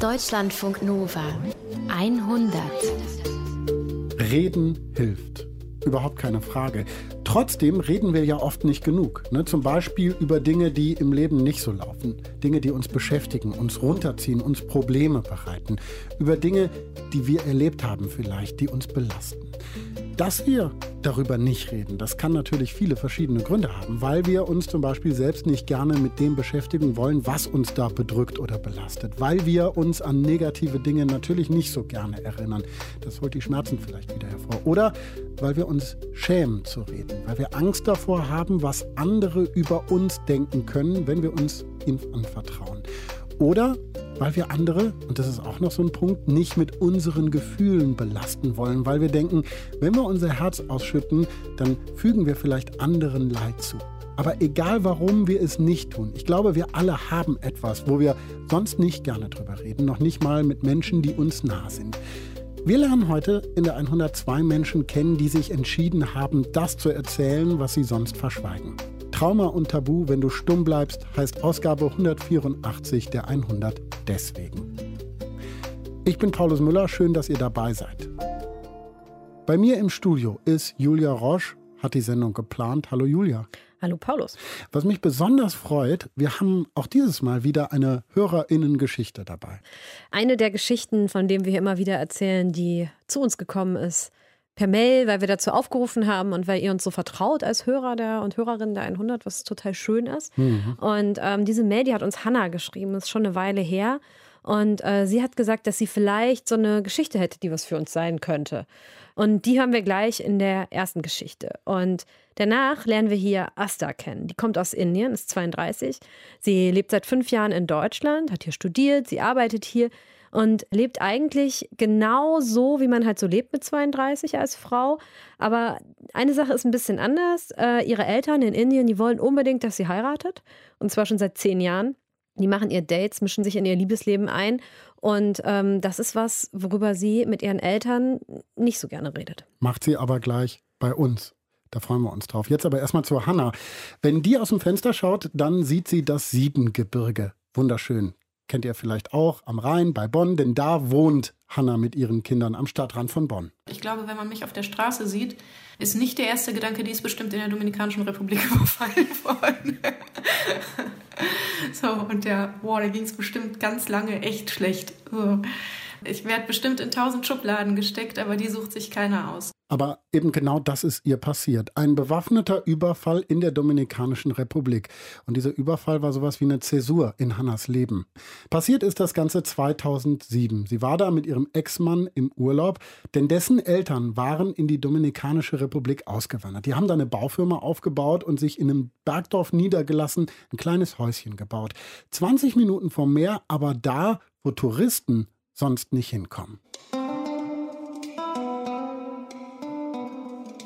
Deutschlandfunk Nova 100. Reden hilft. Überhaupt keine Frage. Trotzdem reden wir ja oft nicht genug. Ne? Zum Beispiel über Dinge, die im Leben nicht so laufen. Dinge, die uns beschäftigen, uns runterziehen, uns Probleme bereiten. Über Dinge, die wir erlebt haben vielleicht, die uns belasten. Dass wir darüber nicht reden, das kann natürlich viele verschiedene Gründe haben, weil wir uns zum Beispiel selbst nicht gerne mit dem beschäftigen wollen, was uns da bedrückt oder belastet, weil wir uns an negative Dinge natürlich nicht so gerne erinnern. Das holt die Schmerzen vielleicht wieder hervor. Oder weil wir uns schämen zu reden, weil wir Angst davor haben, was andere über uns denken können, wenn wir uns ihnen anvertrauen. Oder weil wir andere, und das ist auch noch so ein Punkt, nicht mit unseren Gefühlen belasten wollen, weil wir denken, wenn wir unser Herz ausschütten, dann fügen wir vielleicht anderen Leid zu. Aber egal warum wir es nicht tun, ich glaube, wir alle haben etwas, wo wir sonst nicht gerne drüber reden, noch nicht mal mit Menschen, die uns nah sind. Wir lernen heute in der 102 Menschen kennen, die sich entschieden haben, das zu erzählen, was sie sonst verschweigen. Trauma und Tabu, wenn du stumm bleibst, heißt Ausgabe 184 der 100 deswegen. Ich bin Paulus Müller, schön, dass ihr dabei seid. Bei mir im Studio ist Julia Roche, hat die Sendung geplant. Hallo Julia. Hallo Paulus. Was mich besonders freut, wir haben auch dieses Mal wieder eine Hörerinnengeschichte dabei. Eine der Geschichten, von denen wir hier immer wieder erzählen, die zu uns gekommen ist, per Mail, weil wir dazu aufgerufen haben und weil ihr uns so vertraut als Hörer der und Hörerinnen der 100, was total schön ist. Mhm. Und ähm, diese Mail, die hat uns Hannah geschrieben, das ist schon eine Weile her. Und äh, sie hat gesagt, dass sie vielleicht so eine Geschichte hätte, die was für uns sein könnte. Und die haben wir gleich in der ersten Geschichte. Und danach lernen wir hier Asta kennen. Die kommt aus Indien, ist 32. Sie lebt seit fünf Jahren in Deutschland, hat hier studiert, sie arbeitet hier und lebt eigentlich genau so, wie man halt so lebt mit 32 als Frau. Aber eine Sache ist ein bisschen anders. Äh, ihre Eltern in Indien, die wollen unbedingt, dass sie heiratet. Und zwar schon seit zehn Jahren. Die machen ihr Dates, mischen sich in ihr Liebesleben ein. Und ähm, das ist was, worüber sie mit ihren Eltern nicht so gerne redet. Macht sie aber gleich bei uns. Da freuen wir uns drauf. Jetzt aber erstmal zur Hanna. Wenn die aus dem Fenster schaut, dann sieht sie das Siebengebirge. Wunderschön kennt ihr vielleicht auch, am Rhein bei Bonn, denn da wohnt Hanna mit ihren Kindern am Stadtrand von Bonn. Ich glaube, wenn man mich auf der Straße sieht, ist nicht der erste Gedanke, die ist bestimmt in der Dominikanischen Republik überfallen worden. so, und der, boah, da ging es bestimmt ganz lange echt schlecht. So. Ich werde bestimmt in tausend Schubladen gesteckt, aber die sucht sich keiner aus. Aber eben genau das ist ihr passiert. Ein bewaffneter Überfall in der Dominikanischen Republik. Und dieser Überfall war sowas wie eine Zäsur in Hannas Leben. Passiert ist das Ganze 2007. Sie war da mit ihrem Ex-Mann im Urlaub, denn dessen Eltern waren in die Dominikanische Republik ausgewandert. Die haben da eine Baufirma aufgebaut und sich in einem Bergdorf niedergelassen, ein kleines Häuschen gebaut. 20 Minuten vom Meer, aber da, wo Touristen sonst nicht hinkommen.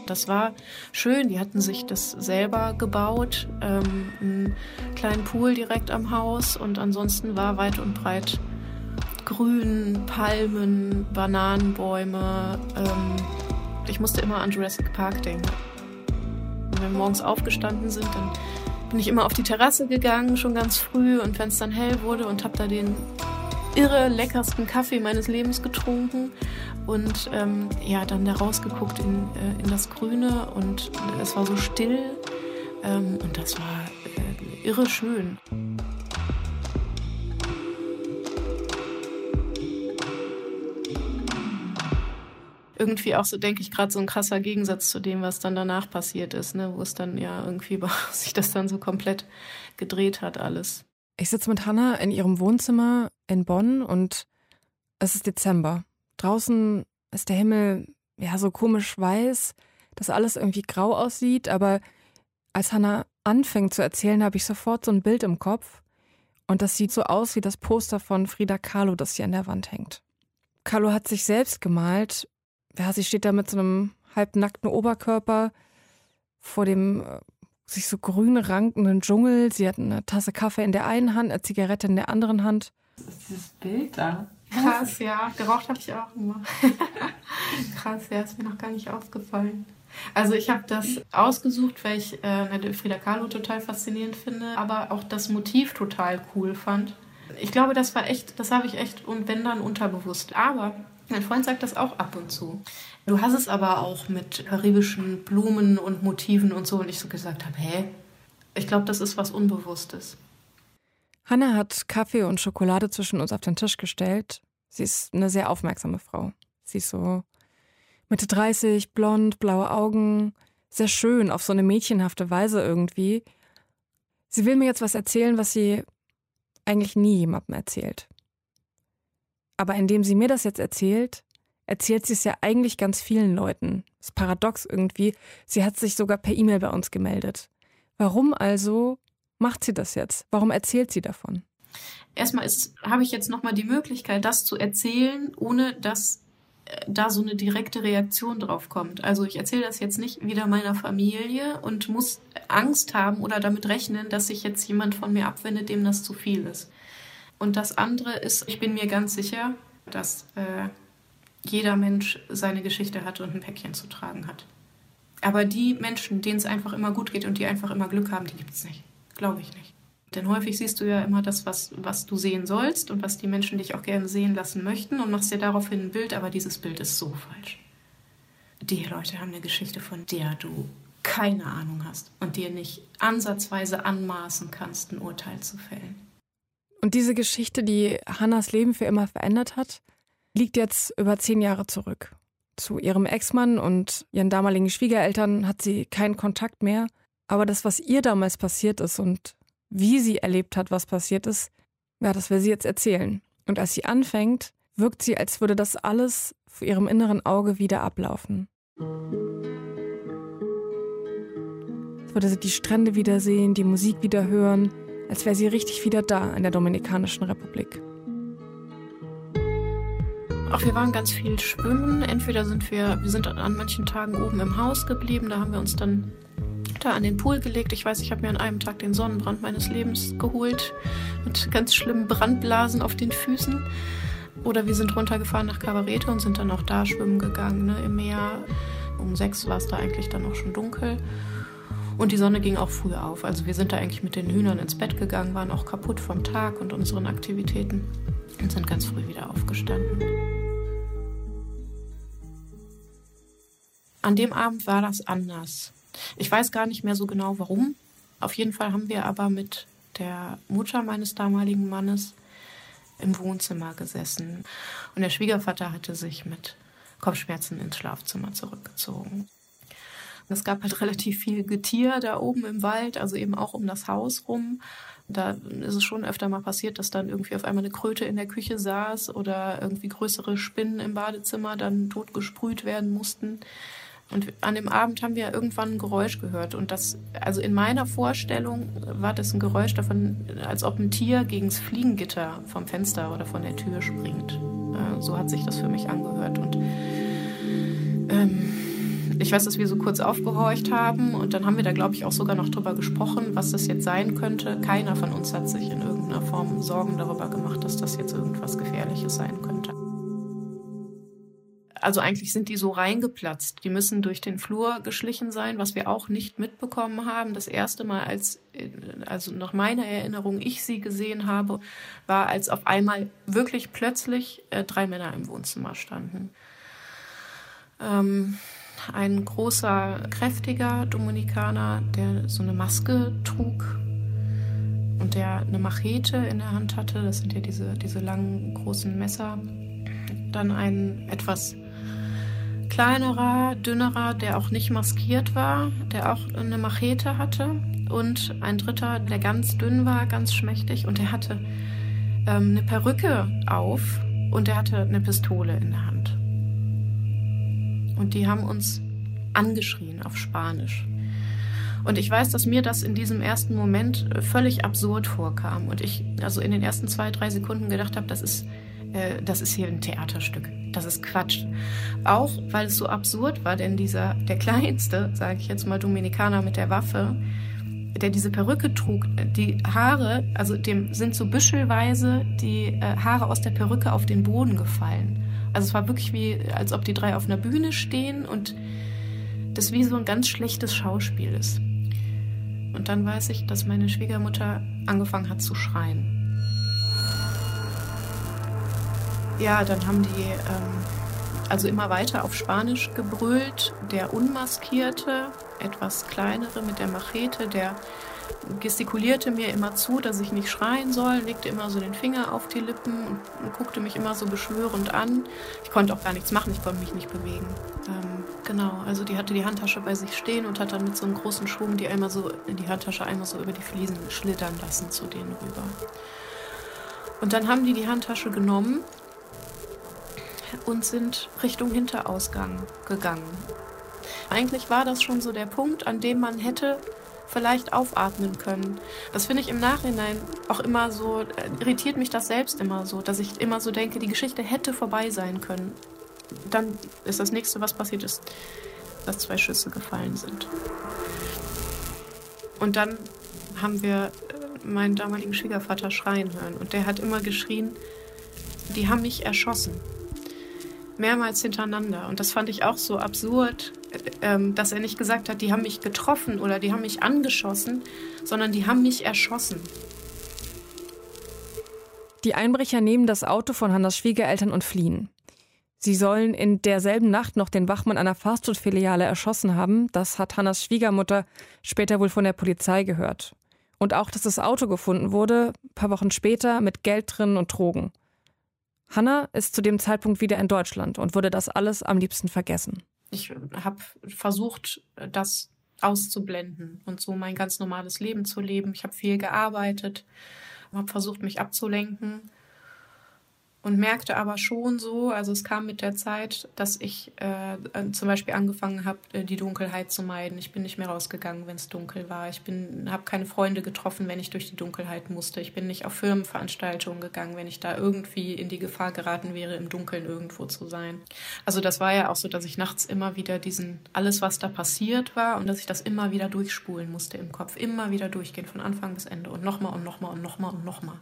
Das war schön. Die hatten sich das selber gebaut, ähm, einen kleinen Pool direkt am Haus und ansonsten war weit und breit Grün, Palmen, Bananenbäume. Ähm, ich musste immer an Jurassic Park denken. Wenn wir morgens aufgestanden sind, dann bin ich immer auf die Terrasse gegangen, schon ganz früh. Und wenn es dann hell wurde und habe da den irre leckersten Kaffee meines Lebens getrunken und ähm, ja, dann da rausgeguckt in, äh, in das Grüne und es war so still ähm, und das war äh, irre schön. Irgendwie auch so, denke ich, gerade so ein krasser Gegensatz zu dem, was dann danach passiert ist, ne? wo es dann ja irgendwie sich das dann so komplett gedreht hat, alles. Ich sitze mit Hannah in ihrem Wohnzimmer in Bonn und es ist Dezember. Draußen ist der Himmel ja so komisch weiß, dass alles irgendwie grau aussieht, aber als Hannah anfängt zu erzählen, habe ich sofort so ein Bild im Kopf und das sieht so aus wie das Poster von Frida Kahlo, das hier an der Wand hängt. Kahlo hat sich selbst gemalt. Ja, sie steht da mit so einem halbnackten Oberkörper vor dem äh, sich so grün rankenden Dschungel. Sie hat eine Tasse Kaffee in der einen Hand, eine Zigarette in der anderen Hand. Was ist dieses Bild da? Krass, ja. Geraucht habe ich auch immer. Krass, ja, ist mir noch gar nicht aufgefallen. Also ich habe das ausgesucht, weil ich äh, Frida Kahlo total faszinierend finde, aber auch das Motiv total cool fand. Ich glaube, das war echt, das habe ich echt und wenn dann unterbewusst. Aber mein Freund sagt das auch ab und zu. Du hast es aber auch mit karibischen Blumen und Motiven und so und ich so gesagt habe, hä? Ich glaube, das ist was Unbewusstes. Hanna hat Kaffee und Schokolade zwischen uns auf den Tisch gestellt. Sie ist eine sehr aufmerksame Frau. Sie ist so Mitte 30, blond, blaue Augen, sehr schön auf so eine mädchenhafte Weise irgendwie. Sie will mir jetzt was erzählen, was sie eigentlich nie jemandem erzählt. Aber indem sie mir das jetzt erzählt, erzählt sie es ja eigentlich ganz vielen Leuten. Das ist paradox irgendwie. Sie hat sich sogar per E-Mail bei uns gemeldet. Warum also macht sie das jetzt? Warum erzählt sie davon? Erstmal habe ich jetzt nochmal die Möglichkeit, das zu erzählen, ohne dass äh, da so eine direkte Reaktion drauf kommt. Also ich erzähle das jetzt nicht wieder meiner Familie und muss Angst haben oder damit rechnen, dass sich jetzt jemand von mir abwendet, dem das zu viel ist. Und das andere ist, ich bin mir ganz sicher, dass äh, jeder Mensch seine Geschichte hat und ein Päckchen zu tragen hat. Aber die Menschen, denen es einfach immer gut geht und die einfach immer Glück haben, die gibt es nicht. Glaube ich nicht. Denn häufig siehst du ja immer das, was, was du sehen sollst und was die Menschen dich auch gerne sehen lassen möchten und machst dir daraufhin ein Bild, aber dieses Bild ist so falsch. Die Leute haben eine Geschichte, von der du keine Ahnung hast und dir nicht ansatzweise anmaßen kannst, ein Urteil zu fällen. Und diese Geschichte, die Hannas Leben für immer verändert hat, liegt jetzt über zehn Jahre zurück. Zu ihrem Ex-Mann und ihren damaligen Schwiegereltern hat sie keinen Kontakt mehr. Aber das, was ihr damals passiert ist und wie sie erlebt hat, was passiert ist, ja, das will sie jetzt erzählen. Und als sie anfängt, wirkt sie, als würde das alles vor ihrem inneren Auge wieder ablaufen. Als würde sie die Strände wiedersehen, die Musik wieder hören, als wäre sie richtig wieder da in der Dominikanischen Republik. Auch wir waren ganz viel schwimmen. Entweder sind wir, wir sind an manchen Tagen oben im Haus geblieben, da haben wir uns dann da an den Pool gelegt. Ich weiß, ich habe mir an einem Tag den Sonnenbrand meines Lebens geholt, mit ganz schlimmen Brandblasen auf den Füßen. Oder wir sind runtergefahren nach Cabarete und sind dann auch da schwimmen gegangen, ne, im Meer. Um sechs war es da eigentlich dann auch schon dunkel. Und die Sonne ging auch früh auf. Also wir sind da eigentlich mit den Hühnern ins Bett gegangen, waren auch kaputt vom Tag und unseren Aktivitäten und sind ganz früh wieder aufgestanden. An dem Abend war das anders. Ich weiß gar nicht mehr so genau warum. Auf jeden Fall haben wir aber mit der Mutter meines damaligen Mannes im Wohnzimmer gesessen. Und der Schwiegervater hatte sich mit Kopfschmerzen ins Schlafzimmer zurückgezogen. Es gab halt relativ viel Getier da oben im Wald, also eben auch um das Haus rum. Da ist es schon öfter mal passiert, dass dann irgendwie auf einmal eine Kröte in der Küche saß oder irgendwie größere Spinnen im Badezimmer dann totgesprüht werden mussten. Und an dem Abend haben wir irgendwann ein Geräusch gehört. Und das, also in meiner Vorstellung war das ein Geräusch davon, als ob ein Tier gegen das Fliegengitter vom Fenster oder von der Tür springt. Äh, so hat sich das für mich angehört. Und ähm, ich weiß, dass wir so kurz aufgehorcht haben und dann haben wir da, glaube ich, auch sogar noch drüber gesprochen, was das jetzt sein könnte. Keiner von uns hat sich in irgendeiner Form Sorgen darüber gemacht, dass das jetzt irgendwas Gefährliches sein könnte also eigentlich sind die so reingeplatzt. Die müssen durch den Flur geschlichen sein, was wir auch nicht mitbekommen haben. Das erste Mal, als, also nach meiner Erinnerung, ich sie gesehen habe, war, als auf einmal wirklich plötzlich äh, drei Männer im Wohnzimmer standen. Ähm, ein großer, kräftiger Dominikaner, der so eine Maske trug und der eine Machete in der Hand hatte. Das sind ja diese, diese langen, großen Messer. Dann ein etwas kleinerer, dünnerer, der auch nicht maskiert war, der auch eine Machete hatte. Und ein dritter, der ganz dünn war, ganz schmächtig und der hatte ähm, eine Perücke auf und der hatte eine Pistole in der Hand. Und die haben uns angeschrien auf Spanisch. Und ich weiß, dass mir das in diesem ersten Moment völlig absurd vorkam. Und ich also in den ersten zwei, drei Sekunden gedacht habe, das ist, äh, das ist hier ein Theaterstück das ist Quatsch. Auch weil es so absurd war, denn dieser, der kleinste, sage ich jetzt mal, Dominikaner mit der Waffe, der diese Perücke trug, die Haare, also dem sind so büschelweise die äh, Haare aus der Perücke auf den Boden gefallen. Also es war wirklich wie, als ob die drei auf einer Bühne stehen und das wie so ein ganz schlechtes Schauspiel ist. Und dann weiß ich, dass meine Schwiegermutter angefangen hat zu schreien. Ja, dann haben die ähm, also immer weiter auf Spanisch gebrüllt. Der Unmaskierte, etwas kleinere mit der Machete, der gestikulierte mir immer zu, dass ich nicht schreien soll, legte immer so den Finger auf die Lippen und, und guckte mich immer so beschwörend an. Ich konnte auch gar nichts machen, ich konnte mich nicht bewegen. Ähm, genau, also die hatte die Handtasche bei sich stehen und hat dann mit so einem großen Schwung die einmal so die Handtasche einmal so über die Fliesen schlittern lassen zu denen rüber. Und dann haben die die Handtasche genommen und sind Richtung Hinterausgang gegangen. Eigentlich war das schon so der Punkt, an dem man hätte vielleicht aufatmen können. Das finde ich im Nachhinein auch immer so, äh, irritiert mich das selbst immer so, dass ich immer so denke, die Geschichte hätte vorbei sein können. Dann ist das nächste, was passiert ist, dass zwei Schüsse gefallen sind. Und dann haben wir äh, meinen damaligen Schwiegervater schreien hören und der hat immer geschrien, die haben mich erschossen mehrmals hintereinander. Und das fand ich auch so absurd, ähm, dass er nicht gesagt hat, die haben mich getroffen oder die haben mich angeschossen, sondern die haben mich erschossen. Die Einbrecher nehmen das Auto von Hannas Schwiegereltern und fliehen. Sie sollen in derselben Nacht noch den Wachmann einer Fastfood-Filiale erschossen haben. Das hat Hannas Schwiegermutter später wohl von der Polizei gehört. Und auch, dass das Auto gefunden wurde, ein paar Wochen später, mit Geld drin und Drogen. Hanna ist zu dem Zeitpunkt wieder in Deutschland und würde das alles am liebsten vergessen. Ich habe versucht, das auszublenden und so mein ganz normales Leben zu leben. Ich habe viel gearbeitet, habe versucht, mich abzulenken und merkte aber schon so, also es kam mit der Zeit, dass ich äh, zum Beispiel angefangen habe, äh, die Dunkelheit zu meiden. Ich bin nicht mehr rausgegangen, wenn es dunkel war. Ich habe keine Freunde getroffen, wenn ich durch die Dunkelheit musste. Ich bin nicht auf Firmenveranstaltungen gegangen, wenn ich da irgendwie in die Gefahr geraten wäre, im Dunkeln irgendwo zu sein. Also das war ja auch so, dass ich nachts immer wieder diesen, alles was da passiert war und dass ich das immer wieder durchspulen musste im Kopf, immer wieder durchgehen von Anfang bis Ende und nochmal und nochmal und nochmal und nochmal.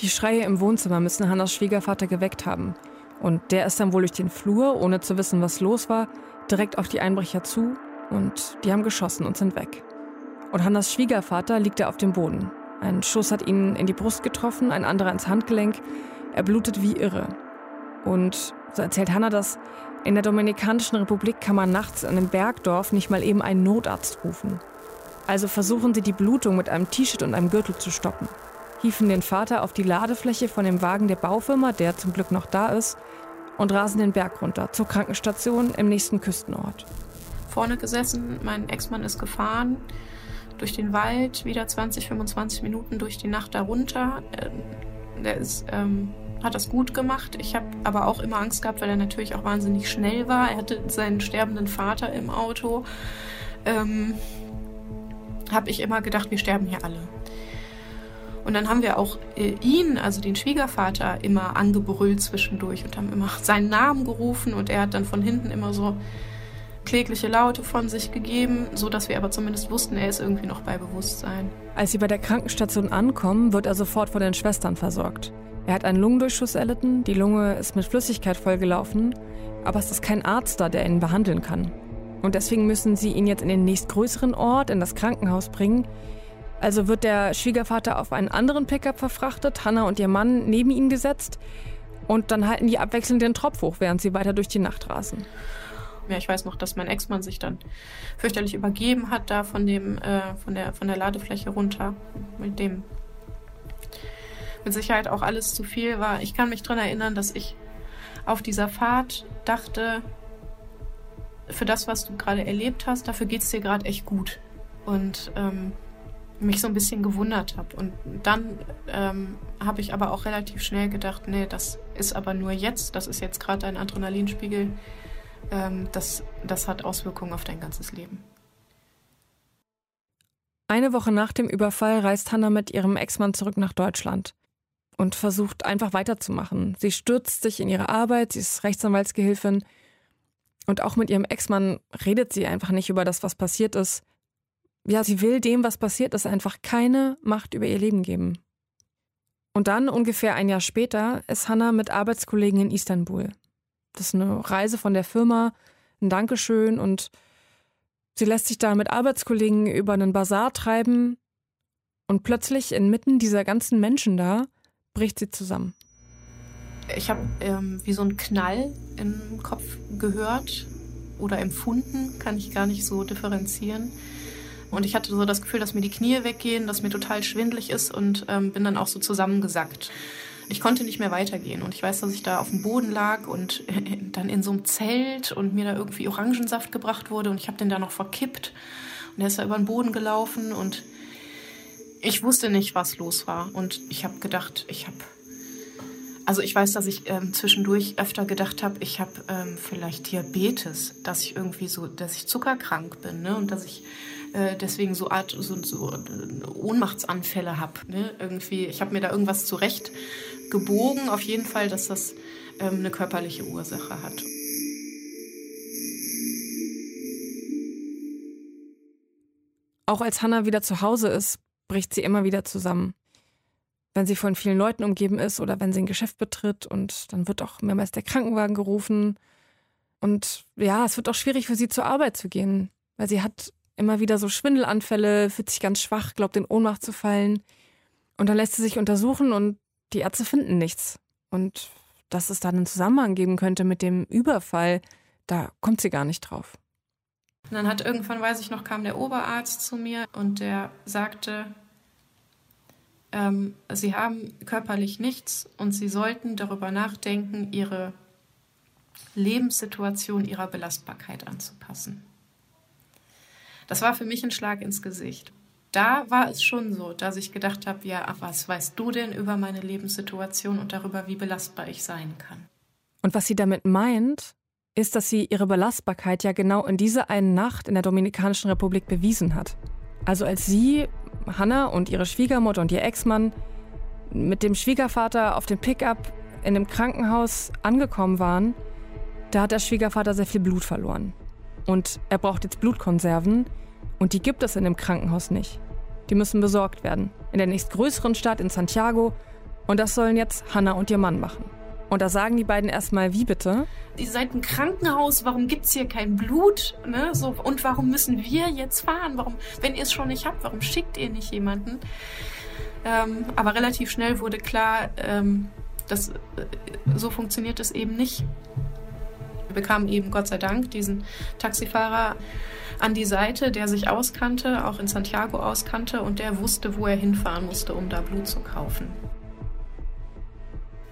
Die Schreie im Wohnzimmer müssen Hannas Schwiegervater geweckt haben. Und der ist dann wohl durch den Flur, ohne zu wissen, was los war, direkt auf die Einbrecher zu und die haben geschossen und sind weg. Und Hannas Schwiegervater liegt da auf dem Boden. Ein Schuss hat ihn in die Brust getroffen, ein anderer ins Handgelenk. Er blutet wie irre. Und so erzählt Hanna das, in der Dominikanischen Republik kann man nachts in einem Bergdorf nicht mal eben einen Notarzt rufen. Also versuchen sie die Blutung mit einem T-Shirt und einem Gürtel zu stoppen hiefen den Vater auf die Ladefläche von dem Wagen der Baufirma, der zum Glück noch da ist, und rasen den Berg runter zur Krankenstation im nächsten Küstenort. Vorne gesessen, mein Ex-Mann ist gefahren durch den Wald, wieder 20, 25 Minuten durch die Nacht darunter. Äh, der ist, ähm, hat das gut gemacht. Ich habe aber auch immer Angst gehabt, weil er natürlich auch wahnsinnig schnell war. Er hatte seinen sterbenden Vater im Auto. Ähm, habe ich immer gedacht, wir sterben hier alle. Und dann haben wir auch äh, ihn, also den Schwiegervater, immer angebrüllt zwischendurch und haben immer seinen Namen gerufen und er hat dann von hinten immer so klägliche Laute von sich gegeben, so dass wir aber zumindest wussten, er ist irgendwie noch bei Bewusstsein. Als sie bei der Krankenstation ankommen, wird er sofort von den Schwestern versorgt. Er hat einen Lungendurchschuss erlitten, die Lunge ist mit Flüssigkeit vollgelaufen, aber es ist kein Arzt da, der ihn behandeln kann. Und deswegen müssen sie ihn jetzt in den nächstgrößeren Ort, in das Krankenhaus bringen, also wird der Schwiegervater auf einen anderen Pickup verfrachtet, Hanna und ihr Mann neben ihn gesetzt und dann halten die abwechselnd den Tropf hoch, während sie weiter durch die Nacht rasen. Ja, ich weiß noch, dass mein Ex-Mann sich dann fürchterlich übergeben hat, da von dem, äh, von der, von der Ladefläche runter, mit dem mit Sicherheit auch alles zu viel war. Ich kann mich daran erinnern, dass ich auf dieser Fahrt dachte, für das, was du gerade erlebt hast, dafür geht es dir gerade echt gut. Und ähm, mich so ein bisschen gewundert habe. Und dann ähm, habe ich aber auch relativ schnell gedacht, nee, das ist aber nur jetzt, das ist jetzt gerade ein Adrenalinspiegel, ähm, das, das hat Auswirkungen auf dein ganzes Leben. Eine Woche nach dem Überfall reist Hannah mit ihrem Ex-Mann zurück nach Deutschland und versucht einfach weiterzumachen. Sie stürzt sich in ihre Arbeit, sie ist Rechtsanwaltsgehilfin und auch mit ihrem Ex-Mann redet sie einfach nicht über das, was passiert ist ja, sie will dem, was passiert ist, einfach keine Macht über ihr Leben geben. Und dann, ungefähr ein Jahr später, ist Hannah mit Arbeitskollegen in Istanbul. Das ist eine Reise von der Firma, ein Dankeschön und sie lässt sich da mit Arbeitskollegen über einen Bazar treiben und plötzlich inmitten dieser ganzen Menschen da bricht sie zusammen. Ich habe ähm, wie so einen Knall im Kopf gehört oder empfunden, kann ich gar nicht so differenzieren. Und ich hatte so das Gefühl, dass mir die Knie weggehen, dass mir total schwindlig ist und ähm, bin dann auch so zusammengesackt. Ich konnte nicht mehr weitergehen und ich weiß, dass ich da auf dem Boden lag und dann in so einem Zelt und mir da irgendwie Orangensaft gebracht wurde und ich habe den da noch verkippt und er ist da über den Boden gelaufen und ich wusste nicht, was los war und ich habe gedacht, ich habe also ich weiß, dass ich ähm, zwischendurch öfter gedacht habe, ich habe ähm, vielleicht Diabetes, dass ich irgendwie so, dass ich zuckerkrank bin ne? und dass ich äh, deswegen so Art so, so äh, Ohnmachtsanfälle habe. Ne? Irgendwie, ich habe mir da irgendwas zurecht gebogen, auf jeden Fall, dass das ähm, eine körperliche Ursache hat. Auch als Hannah wieder zu Hause ist, bricht sie immer wieder zusammen. Wenn sie von vielen Leuten umgeben ist oder wenn sie ein Geschäft betritt und dann wird auch mehrmals der Krankenwagen gerufen. Und ja, es wird auch schwierig für sie zur Arbeit zu gehen, weil sie hat immer wieder so Schwindelanfälle, fühlt sich ganz schwach, glaubt in Ohnmacht zu fallen. Und dann lässt sie sich untersuchen und die Ärzte finden nichts. Und dass es da einen Zusammenhang geben könnte mit dem Überfall, da kommt sie gar nicht drauf. Und dann hat irgendwann, weiß ich noch, kam der Oberarzt zu mir und der sagte, ähm, sie haben körperlich nichts und sie sollten darüber nachdenken, ihre Lebenssituation ihrer Belastbarkeit anzupassen. Das war für mich ein Schlag ins Gesicht. Da war es schon so, dass ich gedacht habe, ja, ach, was weißt du denn über meine Lebenssituation und darüber, wie belastbar ich sein kann? Und was sie damit meint, ist, dass sie ihre Belastbarkeit ja genau in dieser einen Nacht in der Dominikanischen Republik bewiesen hat. Also als sie, Hannah und ihre Schwiegermutter und ihr Ex-Mann mit dem Schwiegervater auf dem Pickup in dem Krankenhaus angekommen waren, da hat der Schwiegervater sehr viel Blut verloren. Und er braucht jetzt Blutkonserven und die gibt es in dem Krankenhaus nicht. Die müssen besorgt werden. In der nächstgrößeren Stadt in Santiago. Und das sollen jetzt Hannah und ihr Mann machen. Und da sagen die beiden erstmal, wie bitte? Ihr seid ein Krankenhaus, warum gibt es hier kein Blut? Ne? So, und warum müssen wir jetzt fahren? Warum, wenn ihr es schon nicht habt, warum schickt ihr nicht jemanden? Ähm, aber relativ schnell wurde klar, ähm, dass äh, so funktioniert es eben nicht. Wir bekamen eben Gott sei Dank diesen Taxifahrer an die Seite, der sich auskannte, auch in Santiago auskannte und der wusste, wo er hinfahren musste, um da Blut zu kaufen.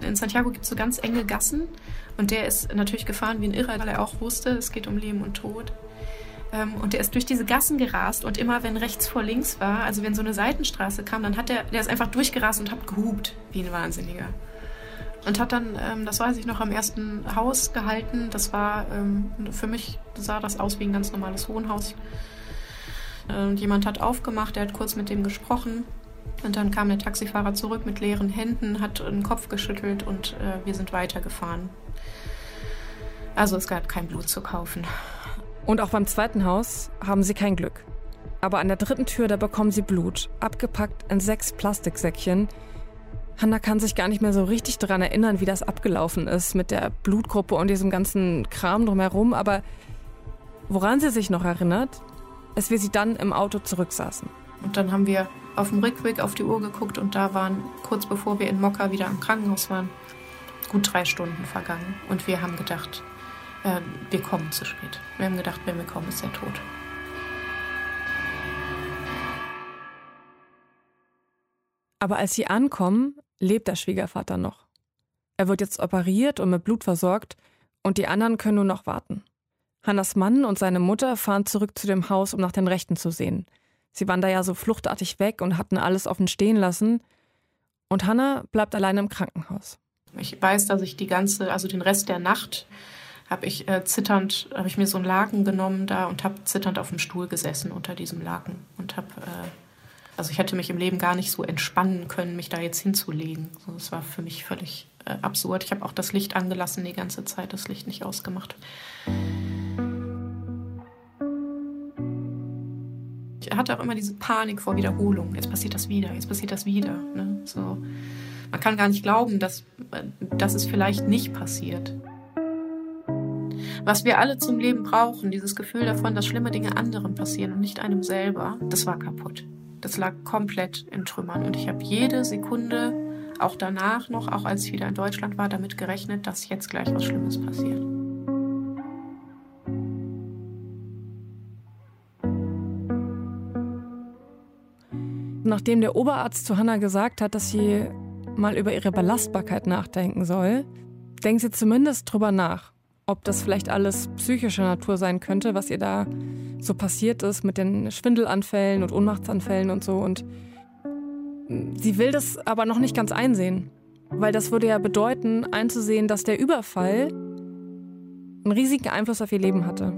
In Santiago gibt es so ganz enge Gassen und der ist natürlich gefahren wie ein Irrer, weil er auch wusste, es geht um Leben und Tod. Ähm, und der ist durch diese Gassen gerast und immer wenn rechts vor links war, also wenn so eine Seitenstraße kam, dann hat der, der ist einfach durchgerast und hat gehupt wie ein Wahnsinniger. Und hat dann, ähm, das weiß ich noch, am ersten Haus gehalten. Das war, ähm, für mich sah das aus wie ein ganz normales Wohnhaus. Und jemand hat aufgemacht, der hat kurz mit dem gesprochen. Und dann kam der Taxifahrer zurück mit leeren Händen, hat den Kopf geschüttelt und äh, wir sind weitergefahren. Also es gab kein Blut zu kaufen. Und auch beim zweiten Haus haben sie kein Glück. Aber an der dritten Tür, da bekommen sie Blut, abgepackt in sechs Plastiksäckchen, Hanna kann sich gar nicht mehr so richtig daran erinnern, wie das abgelaufen ist mit der Blutgruppe und diesem ganzen Kram drumherum. Aber woran sie sich noch erinnert, ist, wie sie dann im Auto zurücksaßen. Und dann haben wir auf dem Rückweg auf die Uhr geguckt und da waren, kurz bevor wir in Mokka wieder am Krankenhaus waren, gut drei Stunden vergangen. Und wir haben gedacht, äh, wir kommen zu spät. Wir haben gedacht, wenn wir kommen, ist er tot. Aber als sie ankommen, lebt der Schwiegervater noch. Er wird jetzt operiert und mit Blut versorgt und die anderen können nur noch warten. Hannas Mann und seine Mutter fahren zurück zu dem Haus, um nach den Rechten zu sehen. Sie waren da ja so fluchtartig weg und hatten alles offen stehen lassen. Und Hanna bleibt alleine im Krankenhaus. Ich weiß, dass ich die ganze, also den Rest der Nacht habe ich äh, zitternd, habe ich mir so einen Laken genommen da und habe zitternd auf dem Stuhl gesessen unter diesem Laken und habe äh, also ich hätte mich im Leben gar nicht so entspannen können, mich da jetzt hinzulegen. Also das war für mich völlig äh, absurd. Ich habe auch das Licht angelassen die ganze Zeit, das Licht nicht ausgemacht. Ich hatte auch immer diese Panik vor Wiederholung. Jetzt passiert das wieder, jetzt passiert das wieder. Ne? So. Man kann gar nicht glauben, dass, dass es vielleicht nicht passiert. Was wir alle zum Leben brauchen, dieses Gefühl davon, dass schlimme Dinge anderen passieren und nicht einem selber, das war kaputt. Das lag komplett in Trümmern und ich habe jede Sekunde auch danach noch, auch als ich wieder in Deutschland war, damit gerechnet, dass jetzt gleich was Schlimmes passiert. Nachdem der Oberarzt zu Hannah gesagt hat, dass sie mal über ihre Belastbarkeit nachdenken soll, denkt sie zumindest drüber nach, ob das vielleicht alles psychischer Natur sein könnte, was ihr da so passiert ist mit den Schwindelanfällen und Ohnmachtsanfällen und so. Und sie will das aber noch nicht ganz einsehen, weil das würde ja bedeuten, einzusehen, dass der Überfall einen riesigen Einfluss auf ihr Leben hatte.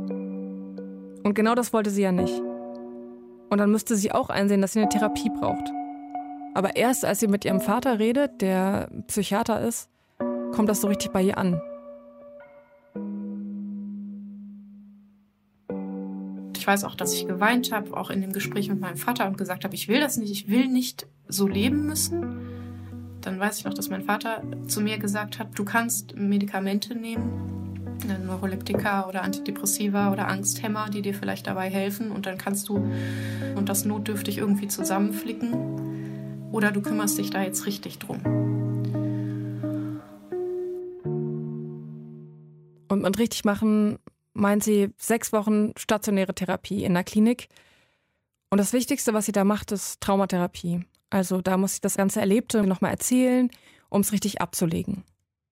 Und genau das wollte sie ja nicht. Und dann müsste sie auch einsehen, dass sie eine Therapie braucht. Aber erst als sie mit ihrem Vater redet, der Psychiater ist, kommt das so richtig bei ihr an. Ich weiß auch, dass ich geweint habe, auch in dem Gespräch mit meinem Vater und gesagt habe, ich will das nicht, ich will nicht so leben müssen. Dann weiß ich noch, dass mein Vater zu mir gesagt hat, du kannst Medikamente nehmen, Neuroleptika oder Antidepressiva oder Angsthämmer, die dir vielleicht dabei helfen und dann kannst du und das notdürftig irgendwie zusammenflicken oder du kümmerst dich da jetzt richtig drum. Und richtig machen meint sie sechs Wochen stationäre Therapie in der Klinik. Und das Wichtigste, was sie da macht, ist Traumatherapie. Also da muss sie das ganze Erlebte nochmal erzählen, um es richtig abzulegen.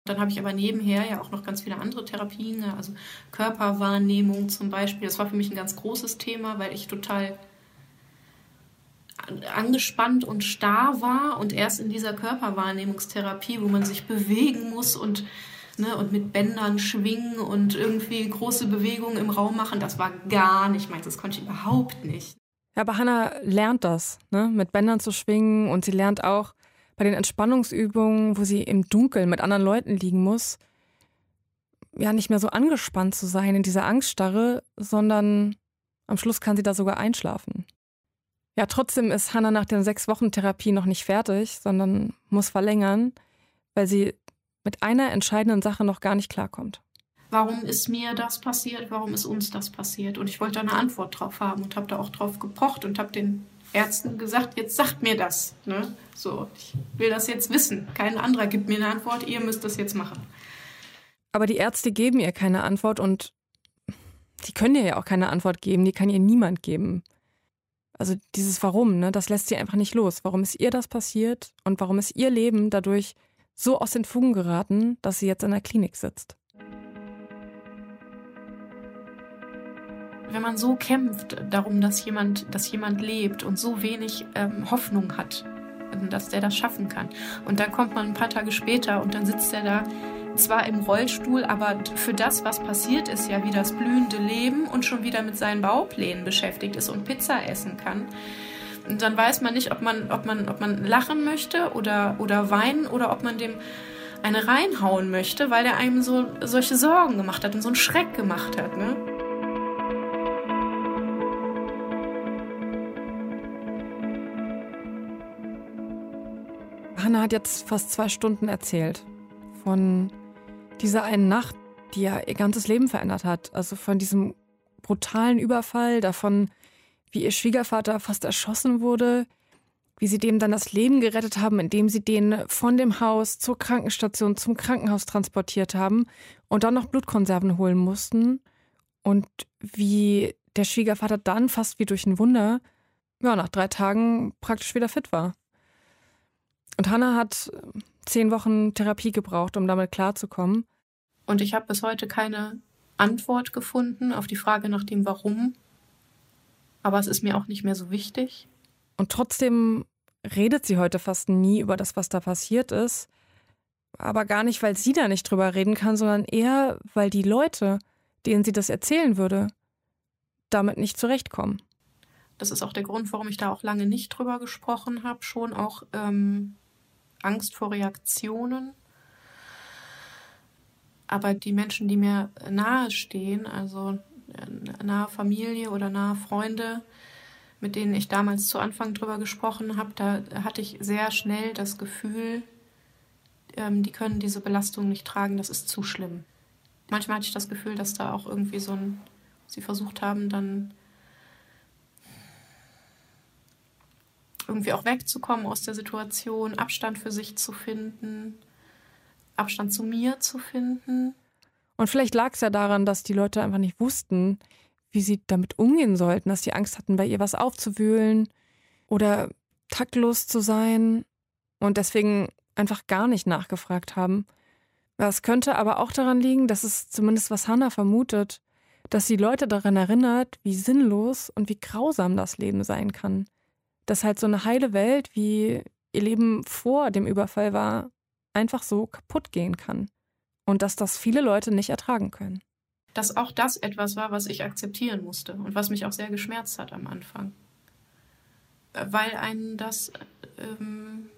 Dann habe ich aber nebenher ja auch noch ganz viele andere Therapien, ne? also Körperwahrnehmung zum Beispiel. Das war für mich ein ganz großes Thema, weil ich total angespannt und starr war und erst in dieser Körperwahrnehmungstherapie, wo man sich bewegen muss und ne, und mit Bändern schwingen und irgendwie große Bewegungen im Raum machen, das war gar nicht meins, das konnte ich überhaupt nicht. Ja, aber Hannah lernt das, ne, mit Bändern zu schwingen und sie lernt auch bei den Entspannungsübungen, wo sie im Dunkeln mit anderen Leuten liegen muss, ja nicht mehr so angespannt zu sein in dieser Angststarre, sondern am Schluss kann sie da sogar einschlafen. Ja, trotzdem ist Hannah nach den sechs Wochen Therapie noch nicht fertig, sondern muss verlängern, weil sie mit einer entscheidenden Sache noch gar nicht klarkommt. Warum ist mir das passiert? Warum ist uns das passiert? Und ich wollte eine Antwort drauf haben und habe da auch drauf gepocht und habe den Ärzten gesagt, jetzt sagt mir das. Ne? So, ich will das jetzt wissen. Kein anderer gibt mir eine Antwort, ihr müsst das jetzt machen. Aber die Ärzte geben ihr keine Antwort und die können ihr ja auch keine Antwort geben, die kann ihr niemand geben. Also dieses Warum, ne, das lässt sie einfach nicht los. Warum ist ihr das passiert und warum ist ihr Leben dadurch so aus den Fugen geraten, dass sie jetzt in der Klinik sitzt? wenn man so kämpft darum, dass jemand, dass jemand lebt und so wenig ähm, Hoffnung hat, dass der das schaffen kann. Und dann kommt man ein paar Tage später und dann sitzt er da zwar im Rollstuhl, aber für das, was passiert ist, ja wie das blühende Leben und schon wieder mit seinen Bauplänen beschäftigt ist und Pizza essen kann. Und dann weiß man nicht, ob man, ob man, ob man lachen möchte oder, oder weinen oder ob man dem eine reinhauen möchte, weil der einem so solche Sorgen gemacht hat und so einen Schreck gemacht hat. Ne? Hannah hat jetzt fast zwei Stunden erzählt von dieser einen Nacht, die ja ihr ganzes Leben verändert hat. Also von diesem brutalen Überfall, davon, wie ihr Schwiegervater fast erschossen wurde, wie sie dem dann das Leben gerettet haben, indem sie den von dem Haus zur Krankenstation zum Krankenhaus transportiert haben und dann noch Blutkonserven holen mussten und wie der Schwiegervater dann fast wie durch ein Wunder ja, nach drei Tagen praktisch wieder fit war. Und Hannah hat äh, zehn Wochen Therapie gebraucht, um damit klarzukommen. Und ich habe bis heute keine Antwort gefunden auf die Frage nach dem Warum. Aber es ist mir auch nicht mehr so wichtig. Und trotzdem redet sie heute fast nie über das, was da passiert ist. Aber gar nicht, weil sie da nicht drüber reden kann, sondern eher, weil die Leute, denen sie das erzählen würde, damit nicht zurechtkommen. Das ist auch der Grund, warum ich da auch lange nicht drüber gesprochen habe. Schon auch ähm, Angst vor Reaktionen. Aber die Menschen, die mir nahe stehen, also nahe Familie oder nahe Freunde, mit denen ich damals zu Anfang drüber gesprochen habe, da hatte ich sehr schnell das Gefühl, ähm, die können diese Belastung nicht tragen, das ist zu schlimm. Manchmal hatte ich das Gefühl, dass da auch irgendwie so ein, sie versucht haben, dann irgendwie auch wegzukommen aus der Situation, Abstand für sich zu finden, Abstand zu mir zu finden. Und vielleicht lag es ja daran, dass die Leute einfach nicht wussten, wie sie damit umgehen sollten, dass sie Angst hatten, bei ihr was aufzuwühlen oder taktlos zu sein und deswegen einfach gar nicht nachgefragt haben. Es könnte aber auch daran liegen, dass es zumindest was Hannah vermutet, dass sie Leute daran erinnert, wie sinnlos und wie grausam das Leben sein kann. Dass halt so eine heile Welt, wie ihr Leben vor dem Überfall war, einfach so kaputt gehen kann. Und dass das viele Leute nicht ertragen können. Dass auch das etwas war, was ich akzeptieren musste und was mich auch sehr geschmerzt hat am Anfang. Weil einen das ähm,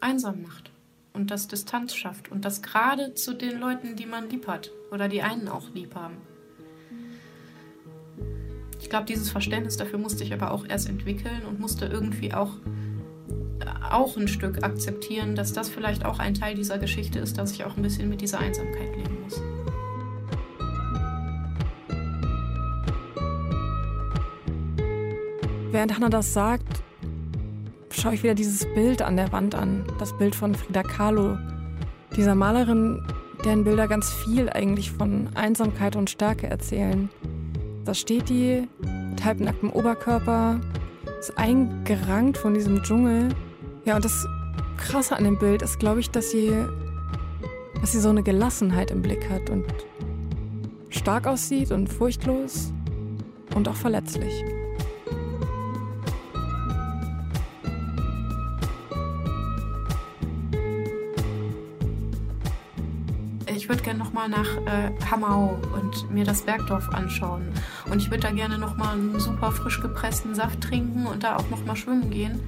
einsam macht und das Distanz schafft und das gerade zu den Leuten, die man lieb hat oder die einen auch lieb haben. Ich glaube, dieses Verständnis dafür musste ich aber auch erst entwickeln und musste irgendwie auch, auch ein Stück akzeptieren, dass das vielleicht auch ein Teil dieser Geschichte ist, dass ich auch ein bisschen mit dieser Einsamkeit leben muss. Während Hannah das sagt, schaue ich wieder dieses Bild an der Wand an. Das Bild von Frida Kahlo. Dieser Malerin, deren Bilder ganz viel eigentlich von Einsamkeit und Stärke erzählen. Da steht die mit halbnacktem Oberkörper, ist eingerankt von diesem Dschungel. Ja, und das Krasse an dem Bild ist, glaube ich, dass sie, dass sie so eine Gelassenheit im Blick hat und stark aussieht und furchtlos und auch verletzlich. ich würde gerne nochmal nach äh, Hamau und mir das Bergdorf anschauen. Und ich würde da gerne nochmal einen super frisch gepressten Saft trinken und da auch nochmal schwimmen gehen,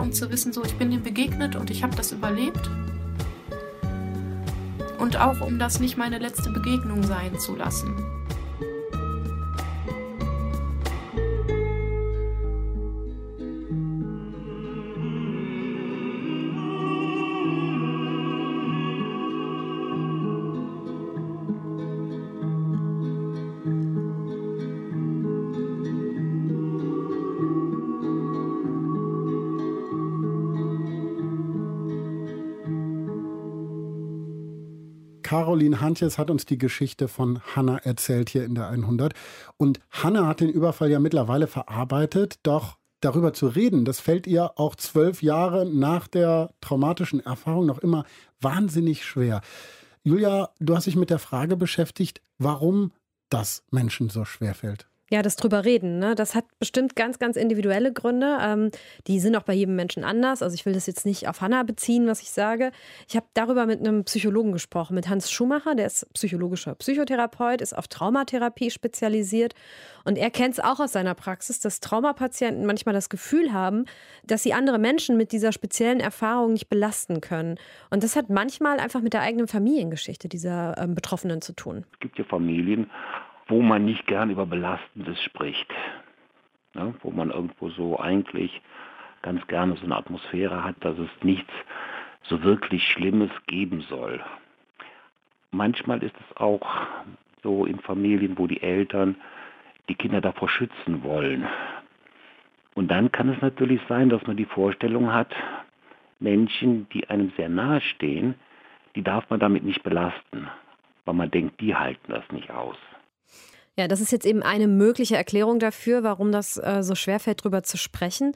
um zu wissen, so, ich bin dem begegnet und ich habe das überlebt. Und auch, um das nicht meine letzte Begegnung sein zu lassen. Caroline Hantjes hat uns die Geschichte von Hanna erzählt hier in der 100. Und Hanna hat den Überfall ja mittlerweile verarbeitet, doch darüber zu reden, das fällt ihr auch zwölf Jahre nach der traumatischen Erfahrung noch immer wahnsinnig schwer. Julia, du hast dich mit der Frage beschäftigt, warum das Menschen so schwer fällt. Ja, das drüber reden, ne? das hat bestimmt ganz, ganz individuelle Gründe. Ähm, die sind auch bei jedem Menschen anders. Also ich will das jetzt nicht auf Hannah beziehen, was ich sage. Ich habe darüber mit einem Psychologen gesprochen, mit Hans Schumacher, der ist psychologischer Psychotherapeut, ist auf Traumatherapie spezialisiert. Und er kennt es auch aus seiner Praxis, dass Traumapatienten manchmal das Gefühl haben, dass sie andere Menschen mit dieser speziellen Erfahrung nicht belasten können. Und das hat manchmal einfach mit der eigenen Familiengeschichte dieser ähm, Betroffenen zu tun. Es gibt ja Familien, wo man nicht gern über Belastendes spricht. Ne? Wo man irgendwo so eigentlich ganz gerne so eine Atmosphäre hat, dass es nichts so wirklich Schlimmes geben soll. Manchmal ist es auch so in Familien, wo die Eltern die Kinder davor schützen wollen. Und dann kann es natürlich sein, dass man die Vorstellung hat, Menschen, die einem sehr nahe stehen, die darf man damit nicht belasten, weil man denkt, die halten das nicht aus. Ja, das ist jetzt eben eine mögliche Erklärung dafür, warum das äh, so schwerfällt, darüber zu sprechen.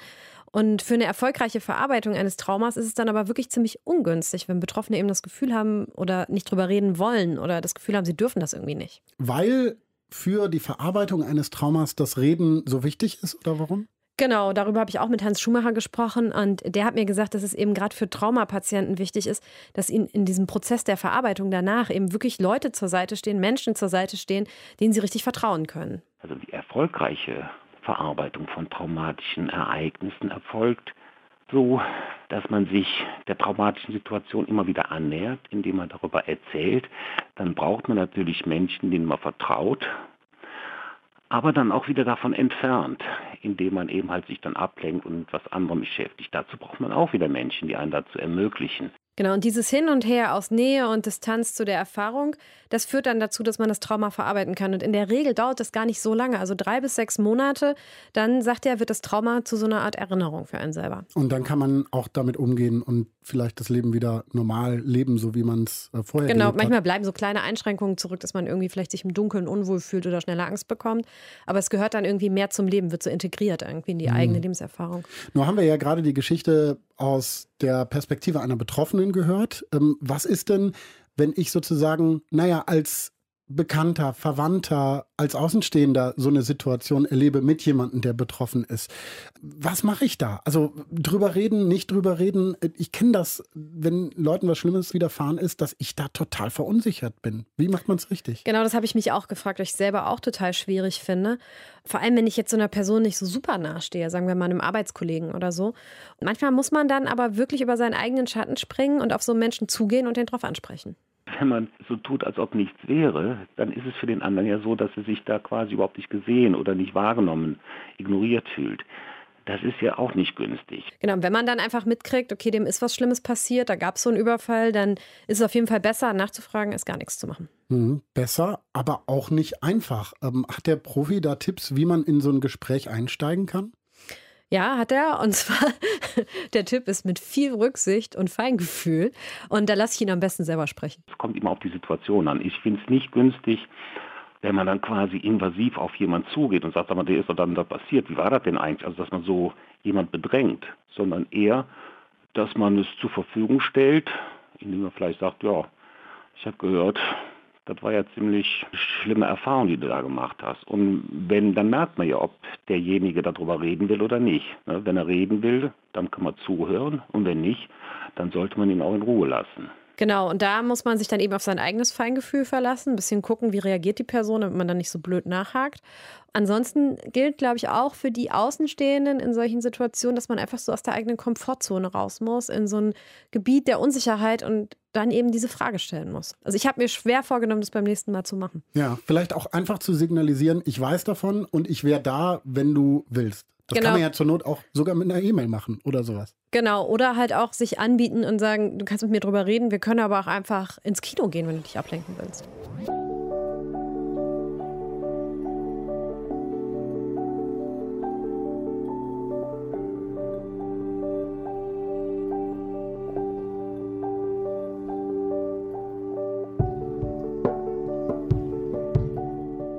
Und für eine erfolgreiche Verarbeitung eines Traumas ist es dann aber wirklich ziemlich ungünstig, wenn Betroffene eben das Gefühl haben oder nicht drüber reden wollen oder das Gefühl haben, sie dürfen das irgendwie nicht. Weil für die Verarbeitung eines Traumas das Reden so wichtig ist oder warum? Genau, darüber habe ich auch mit Hans Schumacher gesprochen und der hat mir gesagt, dass es eben gerade für Traumapatienten wichtig ist, dass ihnen in diesem Prozess der Verarbeitung danach eben wirklich Leute zur Seite stehen, Menschen zur Seite stehen, denen sie richtig vertrauen können. Also die erfolgreiche Verarbeitung von traumatischen Ereignissen erfolgt so, dass man sich der traumatischen Situation immer wieder annähert, indem man darüber erzählt. Dann braucht man natürlich Menschen, denen man vertraut, aber dann auch wieder davon entfernt, indem man eben halt sich dann ablenkt und was anderem beschäftigt. Dazu braucht man auch wieder Menschen, die einen dazu ermöglichen. Genau, und dieses Hin und Her aus Nähe und Distanz zu der Erfahrung, das führt dann dazu, dass man das Trauma verarbeiten kann. Und in der Regel dauert das gar nicht so lange, also drei bis sechs Monate. Dann sagt er, wird das Trauma zu so einer Art Erinnerung für einen selber. Und dann kann man auch damit umgehen und vielleicht das Leben wieder normal leben, so wie man es äh, vorher Genau, manchmal hat. bleiben so kleine Einschränkungen zurück, dass man irgendwie vielleicht sich im Dunkeln unwohl fühlt oder schneller Angst bekommt. Aber es gehört dann irgendwie mehr zum Leben, wird so integriert irgendwie in die Mhm. eigene Lebenserfahrung. Nur haben wir ja gerade die Geschichte aus der Perspektive einer Betroffenen gehört. Ähm, was ist denn, wenn ich sozusagen, naja, als Bekannter, Verwandter, als Außenstehender so eine Situation erlebe mit jemandem, der betroffen ist. Was mache ich da? Also drüber reden, nicht drüber reden. Ich kenne das, wenn Leuten was Schlimmes widerfahren ist, dass ich da total verunsichert bin. Wie macht man es richtig? Genau, das habe ich mich auch gefragt, weil ich selber auch total schwierig finde. Vor allem, wenn ich jetzt so einer Person nicht so super nahestehe, sagen wir mal einem Arbeitskollegen oder so. Und manchmal muss man dann aber wirklich über seinen eigenen Schatten springen und auf so Menschen zugehen und den drauf ansprechen. Wenn man so tut, als ob nichts wäre, dann ist es für den anderen ja so, dass er sich da quasi überhaupt nicht gesehen oder nicht wahrgenommen, ignoriert fühlt. Das ist ja auch nicht günstig. Genau, und wenn man dann einfach mitkriegt, okay, dem ist was Schlimmes passiert, da gab es so einen Überfall, dann ist es auf jeden Fall besser, nachzufragen, als gar nichts zu machen. Mhm, besser, aber auch nicht einfach. Ähm, hat der Profi da Tipps, wie man in so ein Gespräch einsteigen kann? Ja, hat er. Und zwar, der Tipp ist mit viel Rücksicht und Feingefühl. Und da lasse ich ihn am besten selber sprechen. Es kommt immer auf die Situation an. Ich finde es nicht günstig, wenn man dann quasi invasiv auf jemanden zugeht und sagt, sag mal, der ist doch dann da passiert. Wie war das denn eigentlich? Also, dass man so jemand bedrängt, sondern eher, dass man es zur Verfügung stellt, indem man vielleicht sagt, ja, ich habe gehört, das war ja ziemlich schlimme Erfahrung, die du da gemacht hast. Und wenn, dann merkt man ja, ob derjenige darüber reden will oder nicht. Ne, Wenn er reden will, dann kann man zuhören. Und wenn nicht, dann sollte man ihn auch in Ruhe lassen. Genau, und da muss man sich dann eben auf sein eigenes Feingefühl verlassen, ein bisschen gucken, wie reagiert die Person, damit man dann nicht so blöd nachhakt. Ansonsten gilt, glaube ich, auch für die Außenstehenden in solchen Situationen, dass man einfach so aus der eigenen Komfortzone raus muss, in so ein Gebiet der Unsicherheit und dann eben diese Frage stellen muss. Also ich habe mir schwer vorgenommen, das beim nächsten Mal zu machen. Ja, vielleicht auch einfach zu signalisieren, ich weiß davon und ich wäre da, wenn du willst. Das Genau. kann man ja zur Not auch sogar mit einer E-Mail machen oder sowas. Genau, oder halt auch sich anbieten und sagen, du kannst mit mir drüber reden, wir können aber auch einfach ins Kino gehen, wenn du dich ablenken willst.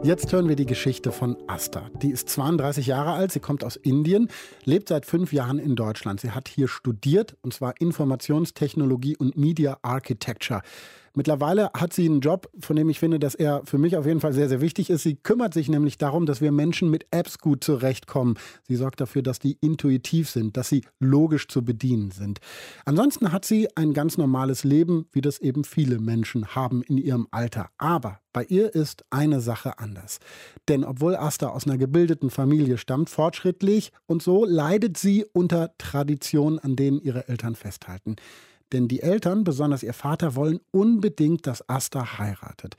Jetzt hören wir die Geschichte von Asta. Die ist 32 Jahre alt, sie kommt aus Indien, lebt seit fünf Jahren in Deutschland. Sie hat hier studiert, und zwar Informationstechnologie und Media Architecture. Mittlerweile hat sie einen Job, von dem ich finde, dass er für mich auf jeden Fall sehr, sehr wichtig ist. Sie kümmert sich nämlich darum, dass wir Menschen mit Apps gut zurechtkommen. Sie sorgt dafür, dass die intuitiv sind, dass sie logisch zu bedienen sind. Ansonsten hat sie ein ganz normales Leben, wie das eben viele Menschen haben in ihrem Alter. Aber bei ihr ist eine Sache anders. Denn obwohl Asta aus einer gebildeten Familie stammt, fortschrittlich und so, leidet sie unter Traditionen, an denen ihre Eltern festhalten. Denn die Eltern, besonders ihr Vater, wollen unbedingt, dass Asta heiratet.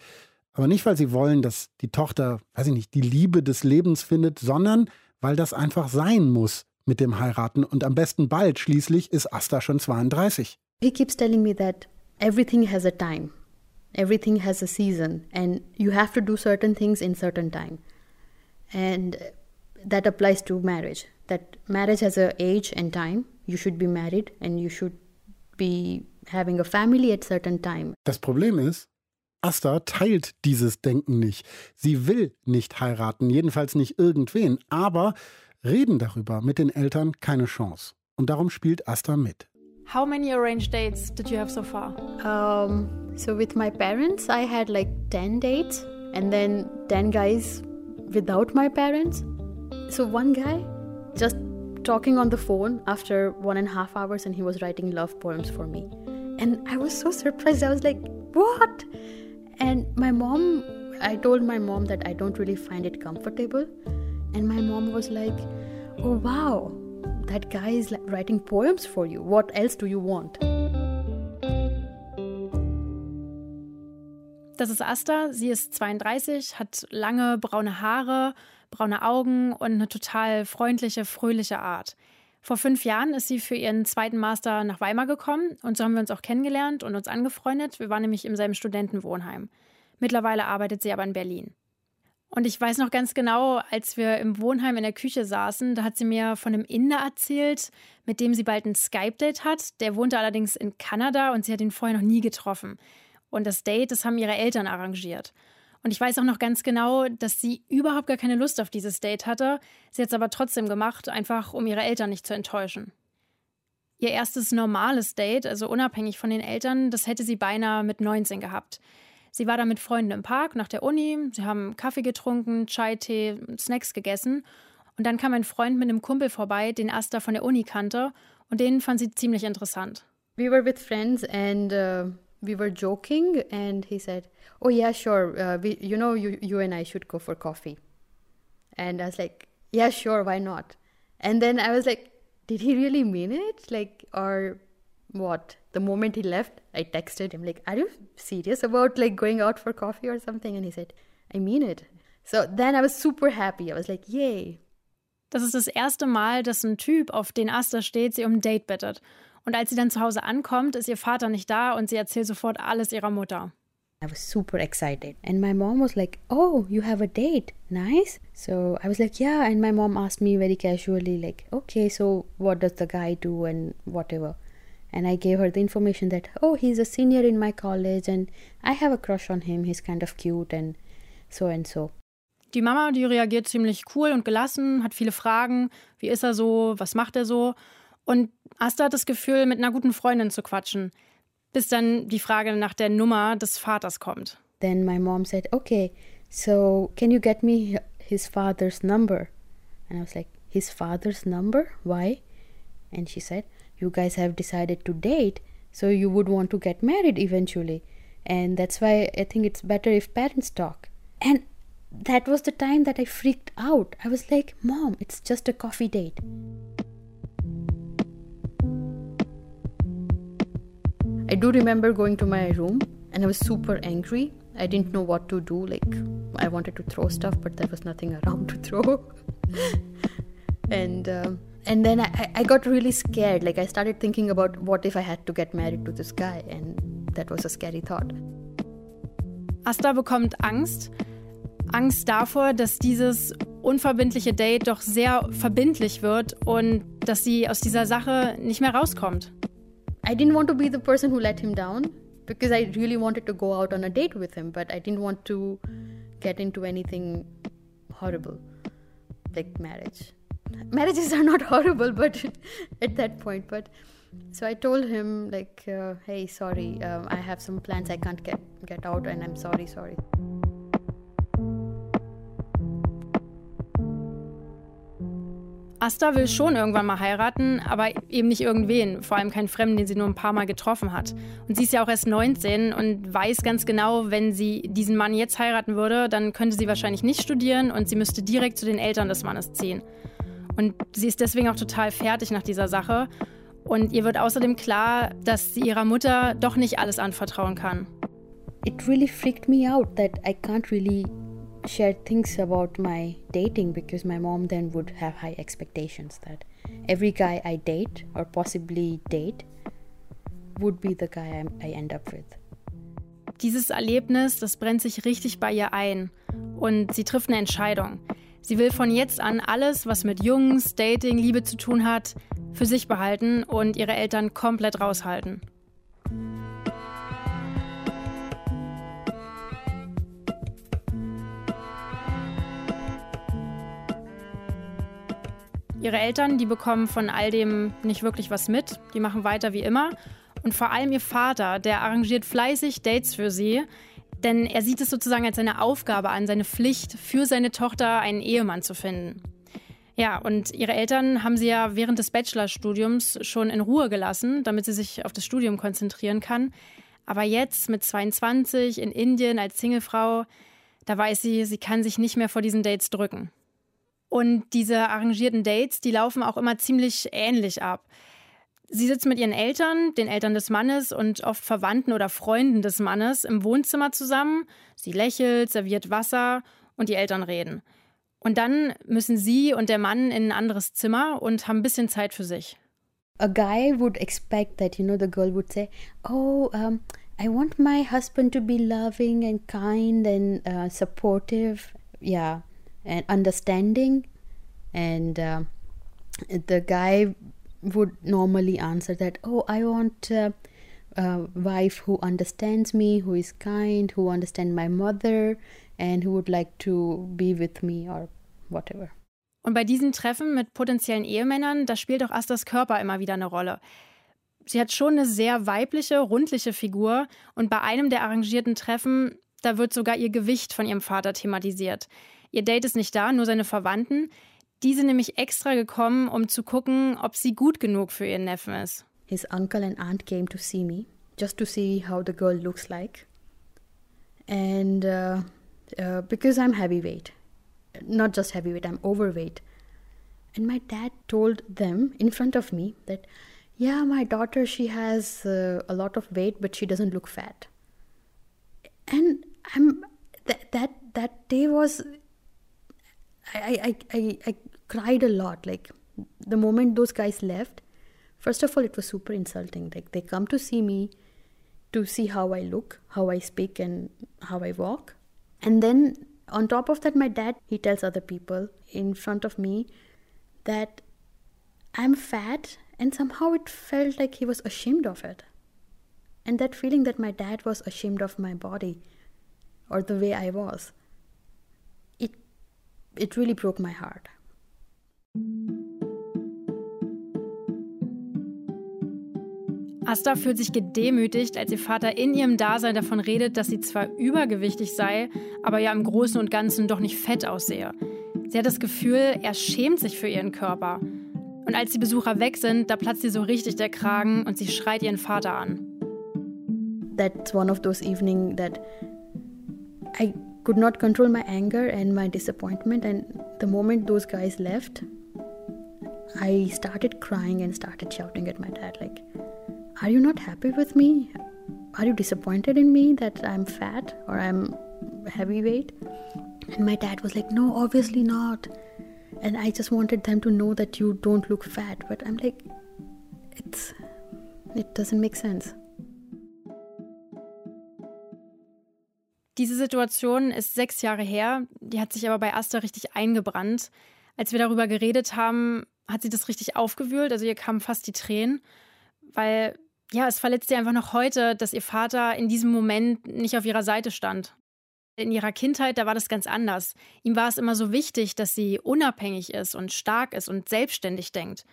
Aber nicht, weil sie wollen, dass die Tochter, weiß ich nicht, die Liebe des Lebens findet, sondern weil das einfach sein muss mit dem Heiraten. Und am besten bald, schließlich ist Asta schon 32. He keeps telling me that everything has a time, everything has a season, and you have to do certain things in certain time. And that applies to marriage. That marriage has a age and time. You should be married and you should be having a family at certain time. Das Problem ist, Asta teilt dieses Denken nicht. Sie will nicht heiraten, jedenfalls nicht irgendwen, aber reden darüber mit den Eltern keine Chance. Und darum spielt Asta mit. How many arranged dates did you have so far? Um, so with my parents, I had like 10 dates and then 10 guys without my parents. So one guy just talking on the phone after one and a half hours and he was writing love poems for me. And I was so surprised. I was like, what? And my mom, I told my mom that I don't really find it comfortable. And my mom was like, oh wow, that guy is writing poems for you. What else do you want? Das ist Asta. Sie ist 32, hat lange braune Haare, braune Augen und eine total freundliche, fröhliche Art. Vor fünf Jahren ist sie für ihren zweiten Master nach Weimar gekommen und so haben wir uns auch kennengelernt und uns angefreundet. Wir waren nämlich im selben Studentenwohnheim. Mittlerweile arbeitet sie aber in Berlin. Und ich weiß noch ganz genau, als wir im Wohnheim in der Küche saßen, da hat sie mir von einem Inder erzählt, mit dem sie bald ein Skype-Date hat. Der wohnte allerdings in Kanada und sie hat ihn vorher noch nie getroffen. Und das Date, das haben ihre Eltern arrangiert. Und ich weiß auch noch ganz genau, dass sie überhaupt gar keine Lust auf dieses Date hatte. Sie hat es aber trotzdem gemacht, einfach um ihre Eltern nicht zu enttäuschen. Ihr erstes normales Date, also unabhängig von den Eltern, das hätte sie beinahe mit 19 gehabt. Sie war da mit Freunden im Park nach der Uni, sie haben Kaffee getrunken, Chai, Tee, Snacks gegessen. Und dann kam ein Freund mit einem Kumpel vorbei, den Asta von der Uni kannte, und den fand sie ziemlich interessant. We were with friends and uh, we were joking, and he said, "Oh yeah, sure. Uh, we, you know, you you and I should go for coffee." And I was like, "Yeah, sure. Why not?" And then I was like, "Did he really mean it? Like, or what?" The moment he left, I texted him like, "Are you serious about like going out for coffee or something?" And he said, "I mean it." So then I was super happy. I was like, "Yay!" Das ist das erste Mal, dass ein Typ, auf den Asta steht, sie um ein Date bittet. Und als sie dann zu Hause ankommt, ist ihr Vater nicht da und sie erzählt sofort alles ihrer Mutter. I was super excited. And my mom was like, Oh, you have a date. Nice. So I was like, Yeah. And my mom asked me very casually, like, Okay, so what does the guy do and whatever. And I gave her the information that, Oh, he's a senior in my college and I have a crush on him. He's kind of cute and so and so. Die Mama, die reagiert ziemlich cool und gelassen, hat viele Fragen. Wie ist er so? Was macht er so? Und Asta hat das Gefühl, mit einer guten Freundin zu quatschen, bis dann die Frage nach der Nummer des Vaters kommt. Then my mom said, Okay, so can you get me his father's number? And I was like, His father's number? Why? And she said, You guys have decided to date, so you would want to get married eventually. And that's why I think it's better if parents talk. And that was the time that I freaked out. I was like, Mom, it's just a coffee date. I do remember going to my room and I was super angry. I didn't know what to do. Like, I wanted to throw stuff, but there was nothing around to throw. and um, and then I, I got really scared. Like, I started thinking about what if I had to get married to this guy, and that was a scary thought. Asta bekommt Angst. Angst davor, dass dieses unverbindliche Date doch sehr verbindlich wird und dass sie aus dieser Sache nicht mehr rauskommt. I didn't want to be the person who let him down because I really wanted to go out on a date with him, but I didn't want to get into anything horrible like marriage. Marriages are not horrible, but at that point, but so I told him like, uh, "Hey, sorry, uh, I have some plans. I can't get get out, and I'm sorry, sorry." Asta will schon irgendwann mal heiraten, aber eben nicht irgendwen, vor allem keinen Fremden, den sie nur ein paar Mal getroffen hat. Und sie ist ja auch erst 19 und weiß ganz genau, wenn sie diesen Mann jetzt heiraten würde, dann könnte sie wahrscheinlich nicht studieren und sie müsste direkt zu den Eltern des Mannes ziehen. Und sie ist deswegen auch total fertig nach dieser Sache. Und ihr wird außerdem klar, dass sie ihrer Mutter doch nicht alles anvertrauen kann. It really freaked me out that I can't really share things about my dating because my mom then would have high expectations that every guy I date or possibly date would be the guy I end up with. Dieses Erlebnis, das brennt sich richtig bei ihr ein und sie trifft eine Entscheidung. Sie will von jetzt an alles, was mit Jungs, Dating, Liebe zu tun hat, für sich behalten und ihre Eltern komplett raushalten. Ihre Eltern, die bekommen von all dem nicht wirklich was mit. Die machen weiter wie immer. Und vor allem ihr Vater, der arrangiert fleißig Dates für sie. Denn er sieht es sozusagen als seine Aufgabe an, seine Pflicht, für seine Tochter einen Ehemann zu finden. Ja, und ihre Eltern haben sie ja während des Bachelorstudiums schon in Ruhe gelassen, damit sie sich auf das Studium konzentrieren kann. Aber jetzt mit 22 in Indien als Singlefrau, da weiß sie, sie kann sich nicht mehr vor diesen Dates drücken. Und diese arrangierten Dates, die laufen auch immer ziemlich ähnlich ab. Sie sitzt mit ihren Eltern, den Eltern des Mannes und oft Verwandten oder Freunden des Mannes im Wohnzimmer zusammen. Sie lächelt, serviert Wasser und die Eltern reden. Und dann müssen sie und der Mann in ein anderes Zimmer und haben ein bisschen Zeit für sich. A guy would expect that, you know, the girl would say, Oh, um, I want my husband to be loving and kind and uh, supportive, yeah, and understanding. And uh, the guy would normally answer that, Oh, I want. Uh, a wife who understands me, who is kind, who understands my mother, and who would like to be with me or whatever. Und bei diesen Treffen mit potenziellen Ehemännern, da spielt auch Astas Körper immer wieder eine Rolle. Sie hat schon eine sehr weibliche, rundliche Figur und bei einem der arrangierten Treffen, da wird sogar ihr Gewicht von ihrem Vater thematisiert. Ihr Date ist nicht da, nur seine Verwandten. Die sind nämlich extra gekommen, um zu gucken, ob sie gut genug für ihren Neffen ist. His uncle and aunt came to see me, just to see how the girl looks like. And uh, uh, because I'm heavyweight, not just heavyweight, I'm overweight. And my dad told them in front of me that, yeah, my daughter, she has uh, a lot of weight, but she doesn't look fat. And I'm that that that day was, I I I, I cried a lot. Like the moment those guys left, first of all, it was super insulting. Like they come to see me, to see how I look, how I speak, and how I walk, and then on top of that, my dad, he tells other people in front of me that I'm fat, and somehow it felt like he was ashamed of it. And that feeling that my dad was ashamed of my body or the way I was, it really broke my heart. Asta fühlt sich gedemütigt, als ihr Vater in ihrem Dasein davon redet, dass sie zwar übergewichtig sei, aber ja im Großen und Ganzen doch nicht fett aussehe. Sie hat das Gefühl, er schämt sich für ihren Körper. Und als die Besucher weg sind, da platzt ihr so richtig der Kragen und sie schreit ihren Vater an. That's one of those evenings that I could not control my anger and my disappointment. And the moment those guys left, I started crying and started shouting at my dad, like, Are you not happy with me? Are you disappointed in me that I'm fat or I'm heavyweight? And my dad was like, No, obviously not. And I just wanted them to know that you don't look fat. But I'm like, it's, it doesn't make sense. Diese Situation ist sechs Jahre her, die hat sich aber bei Asta richtig eingebrannt. Als wir darüber geredet haben, hat sie das richtig aufgewühlt, also ihr kamen fast die Tränen, weil ja, es verletzt sie einfach noch heute, dass ihr Vater in diesem Moment nicht auf ihrer Seite stand. In ihrer Kindheit, da war das ganz anders. Ihm war es immer so wichtig, dass sie unabhängig ist und stark ist und selbstständig denkt.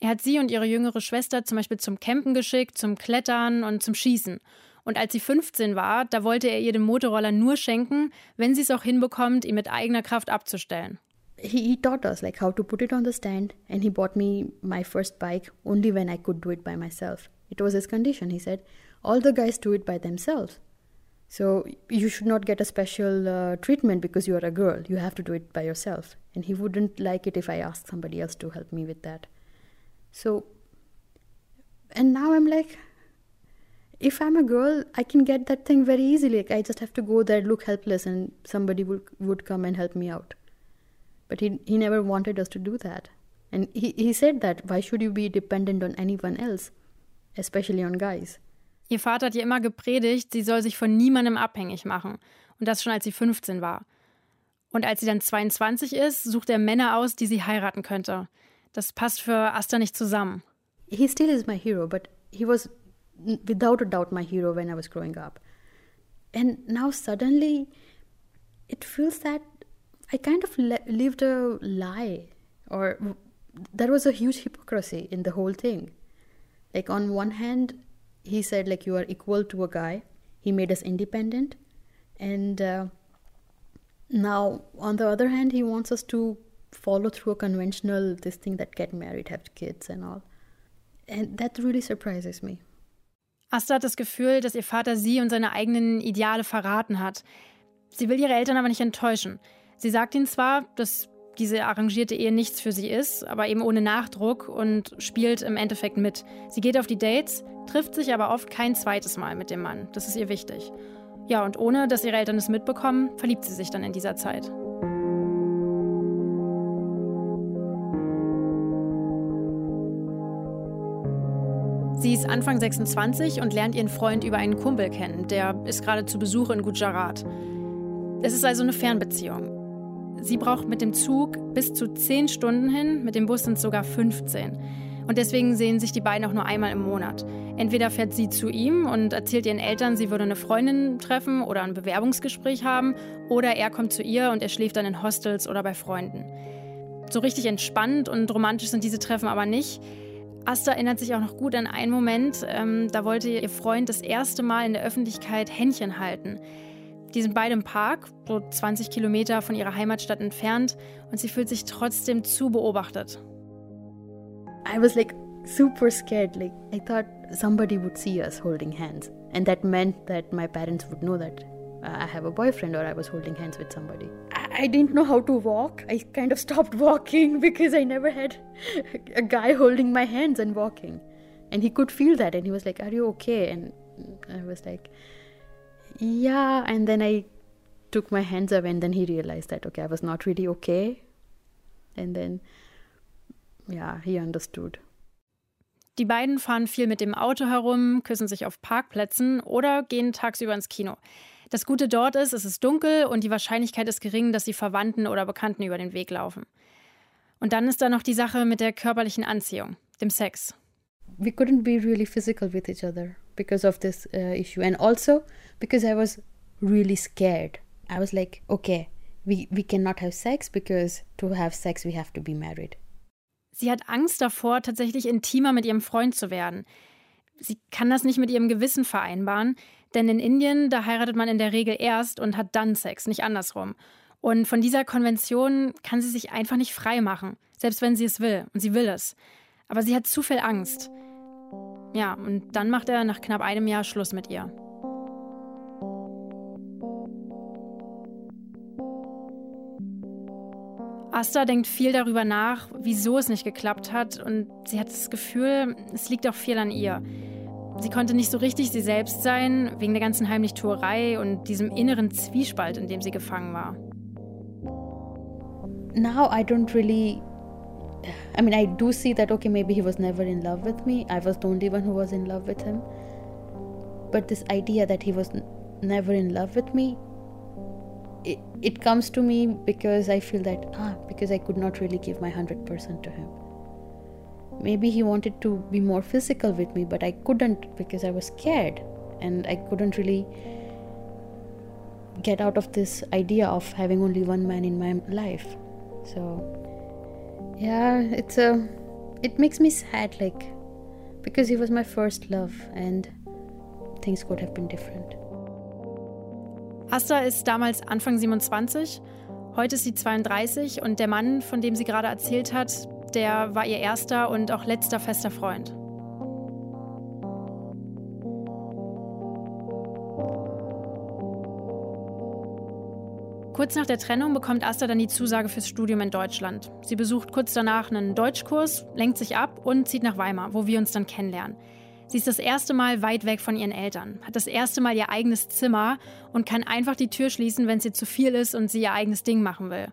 Er hat sie und ihre jüngere Schwester zum Beispiel zum Campen geschickt, zum Klettern und zum Schießen. Und als sie 15 war, da wollte er ihr den Motorroller nur schenken, wenn sie es auch hinbekommt, ihn mit eigener Kraft abzustellen. He, he taught us like how to put it on the stand and he bought me my first bike only when I could do it by myself. It was his condition. He said, all the guys do it by themselves. So you should not get a special uh, treatment because you are a girl. You have to do it by yourself. And he wouldn't like it if I asked somebody else to help me with that. So, and now I'm like, if I'm a girl, I can get that thing very easily. Like I just have to go there, look helpless, and somebody would would come and help me out. But he he never wanted us to do that, and he he said that why should you be dependent on anyone else? especially on guys. Ihr Vater hat ihr immer gepredigt, sie soll sich von niemandem abhängig machen. Und das schon als sie 15 war. Und als sie dann 22 ist, sucht er Männer aus, die sie heiraten könnte. Das passt für Asta nicht zusammen. He still is my hero, but he was without a doubt my hero when I was growing up. And now suddenly it feels that I kind of lived a lie or there was a huge hypocrisy in the whole thing. Like, on one hand, he said, like, you are equal to a guy. He made us independent. And uh, now, on the other hand, he wants us to follow through a conventional this thing that get married, have kids, and all. And that really surprises me. Asta hat das Gefühl, dass ihr Vater sie und seine eigenen Ideale verraten hat. Sie will ihre Eltern aber nicht enttäuschen. Sie sagt ihnen zwar, dass diese arrangierte Ehe nichts für sie ist, aber eben ohne Nachdruck und spielt im Endeffekt mit. Sie geht auf die Dates, trifft sich aber oft kein zweites Mal mit dem Mann. Das ist ihr wichtig. Ja, und ohne dass ihre Eltern es mitbekommen, verliebt sie sich dann in dieser Zeit. Sie ist Anfang 26 und lernt ihren Freund über einen Kumpel kennen. Der ist gerade zu Besuch in Gujarat. Es ist also eine Fernbeziehung. Sie braucht mit dem Zug bis zu 10 Stunden hin, mit dem Bus sind es sogar 15. Und deswegen sehen sich die beiden auch nur einmal im Monat. Entweder fährt sie zu ihm und erzählt ihren Eltern, sie würde eine Freundin treffen oder ein Bewerbungsgespräch haben, oder er kommt zu ihr und er schläft dann in Hostels oder bei Freunden. So richtig entspannt und romantisch sind diese Treffen aber nicht. Asta erinnert sich auch noch gut an einen Moment, ähm, da wollte ihr Freund das erste Mal in der Öffentlichkeit Händchen halten. Die sind beide im Park, so 20 Kilometer von ihrer Heimatstadt entfernt, und sie fühlt sich trotzdem zu beobachtet. I was like super scared. Like I thought somebody would see us holding hands, and that meant that my parents would know that Uh, I have a boyfriend or I was holding hands with somebody. I didn't know how to walk. I kind of stopped walking because I never had a guy holding my hands and walking. And he could feel that and he was like, Are you okay? And I was like, Yeah. And then I took my hands away and then he realized that, okay, I was not really okay. And then, yeah, he understood. Die beiden fahren viel mit dem Auto herum, küssen sich auf Parkplätzen oder gehen tagsüber ins Kino. Das Gute dort ist, es ist dunkel und die Wahrscheinlichkeit ist gering, dass sie Verwandten oder Bekannten über den Weg laufen. Und dann ist da noch die Sache mit der körperlichen Anziehung, dem Sex. We couldn't be really physical with each other because of this uh, issue and also because I was really scared. I was like, okay, we, we cannot have sex because to have sex we have to be married. Sie hat Angst davor, tatsächlich intimer mit ihrem Freund zu werden. Sie kann das nicht mit ihrem Gewissen vereinbaren, denn in Indien, da heiratet man in der Regel erst und hat dann Sex, nicht andersrum. Und von dieser Konvention kann sie sich einfach nicht frei machen, selbst wenn sie es will. Und sie will es. Aber sie hat zu viel Angst. Ja, und dann macht er nach knapp einem Jahr Schluss mit ihr. Asta denkt viel darüber nach, wieso es nicht geklappt hat und sie hat das Gefühl, es liegt auch viel an ihr. Sie konnte nicht so richtig sie selbst sein, wegen der ganzen Heimlichtuerei und diesem inneren Zwiespalt, in dem sie gefangen war. Now I don't really I mean, I do see that okay, maybe he was never in love with me. I was the only one who was in love with him. But this idea that he was never in love with me, it, it comes to me because I feel that, ah, because I could not really give my 100% to him. Maybe he wanted to be more physical with me, but I couldn't because I was scared and I couldn't really get out of this idea of having only one man in my life. So, yeah, it's a. It makes me sad, like, because he was my first love and things could have been different. Asta ist damals Anfang 27, heute ist sie 32 und der Mann, von dem sie gerade erzählt hat, der war ihr erster und auch letzter fester Freund. Kurz nach der Trennung bekommt Asta dann die Zusage fürs Studium in Deutschland. Sie besucht kurz danach einen Deutschkurs, lenkt sich ab und zieht nach Weimar, wo wir uns dann kennenlernen. Sie ist das erste Mal weit weg von ihren Eltern, hat das erste Mal ihr eigenes Zimmer und kann einfach die Tür schließen, wenn es ihr zu viel ist und sie ihr eigenes Ding machen will.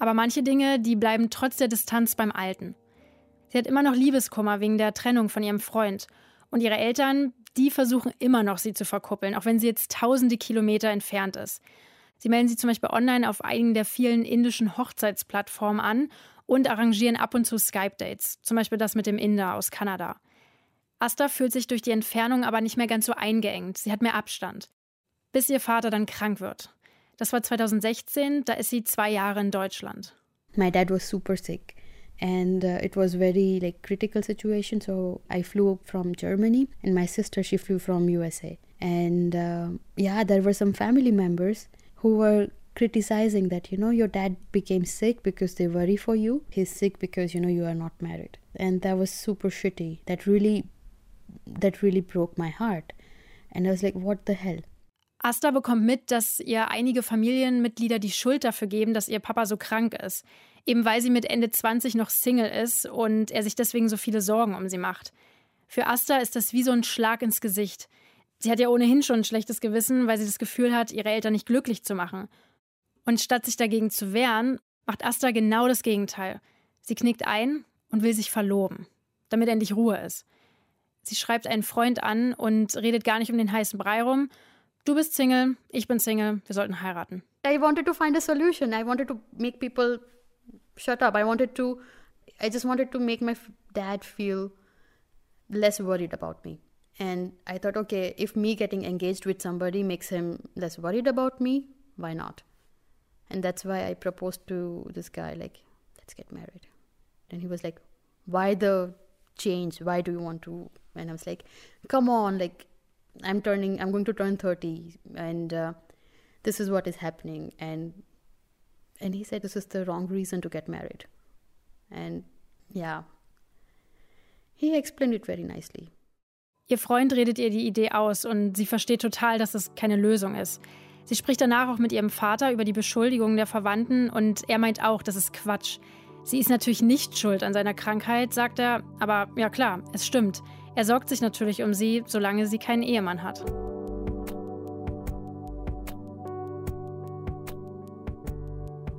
Aber manche Dinge, die bleiben trotz der Distanz beim Alten. Sie hat immer noch Liebeskummer wegen der Trennung von ihrem Freund. Und ihre Eltern, die versuchen immer noch, sie zu verkuppeln, auch wenn sie jetzt tausende Kilometer entfernt ist. Sie melden sie zum Beispiel online auf einigen der vielen indischen Hochzeitsplattformen an und arrangieren ab und zu Skype-Dates, zum Beispiel das mit dem Inder aus Kanada. Asta fühlt sich durch die Entfernung aber nicht mehr ganz so eingeengt. Sie hat mehr Abstand. Bis ihr Vater dann krank wird. Das war 2016, da ist sie zwei Jahre in Deutschland. My dad was super sick and uh, it was very like critical situation so i flew from germany and my sister she flew from usa and uh, yeah there were some family members who were criticizing that you know your dad became sick because they worry for you. He's sick because you know you are not married. And that was super shitty. That really that really broke my heart. And i was like what the hell Asta bekommt mit, dass ihr einige Familienmitglieder die Schuld dafür geben, dass ihr Papa so krank ist. Eben weil sie mit Ende 20 noch Single ist und er sich deswegen so viele Sorgen um sie macht. Für Asta ist das wie so ein Schlag ins Gesicht. Sie hat ja ohnehin schon ein schlechtes Gewissen, weil sie das Gefühl hat, ihre Eltern nicht glücklich zu machen. Und statt sich dagegen zu wehren, macht Asta genau das Gegenteil. Sie knickt ein und will sich verloben, damit endlich Ruhe ist. Sie schreibt einen Freund an und redet gar nicht um den heißen Brei rum. Du bist Single, ich bin Single, wir sollten heiraten. I wanted to find a solution. I wanted to make people shut up. I wanted to, I just wanted to make my dad feel less worried about me. And I thought, okay, if me getting engaged with somebody makes him less worried about me, why not? And that's why I proposed to this guy, like, let's get married. And he was like, why the change? Why do you want to? And I was like, come on, like, I'm turning, I'm going to turn 30, and uh, this is what is happening. And and he said this is the wrong reason to get married. And yeah, he explained it very nicely. Ihr Freund redet ihr die Idee aus und sie versteht total, dass es keine Lösung ist. Sie spricht danach auch mit ihrem Vater über die Beschuldigungen der Verwandten und er meint auch, das ist Quatsch. Sie ist natürlich nicht schuld an seiner Krankheit, sagt er, aber ja klar, es stimmt. Er sorgt sich natürlich um sie, solange sie keinen Ehemann hat.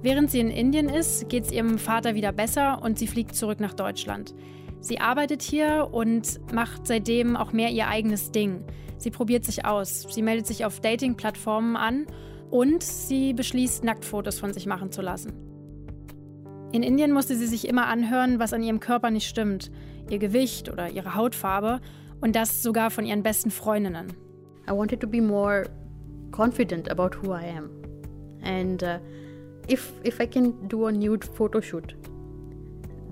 Während sie in Indien ist, geht es ihrem Vater wieder besser und sie fliegt zurück nach Deutschland. Sie arbeitet hier und macht seitdem auch mehr ihr eigenes Ding. Sie probiert sich aus. Sie meldet sich auf Dating-Plattformen an und sie beschließt, Nacktfotos von sich machen zu lassen. In Indien musste sie sich immer anhören, was an ihrem Körper nicht stimmt, ihr Gewicht oder ihre Hautfarbe und das sogar von ihren besten Freundinnen. I wanted to be more confident about who I am. And uh, if if I can do a nude photo shoot,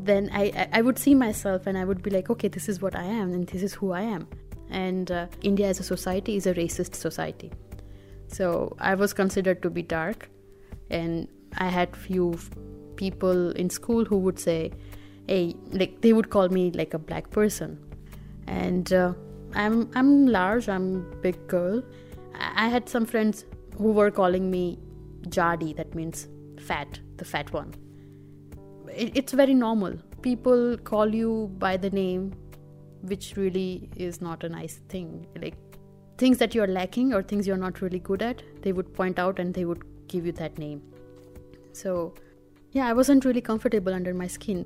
then I, I would see myself and I would be like, okay, this is what I am and this is who I am. And uh, India as a society is a racist society. So I was considered to be dark, and I had few people in school who would say, "Hey," like they would call me like a black person, and uh, I'm I'm large, I'm big girl. I had some friends who were calling me Jadi, that means fat, the fat one it, it's very normal. People call you by the name, which really is not a nice thing. Like things that you're lacking or things you're not really good at, they would point out and they would give you that name. So, yeah, I wasn't really comfortable under my skin.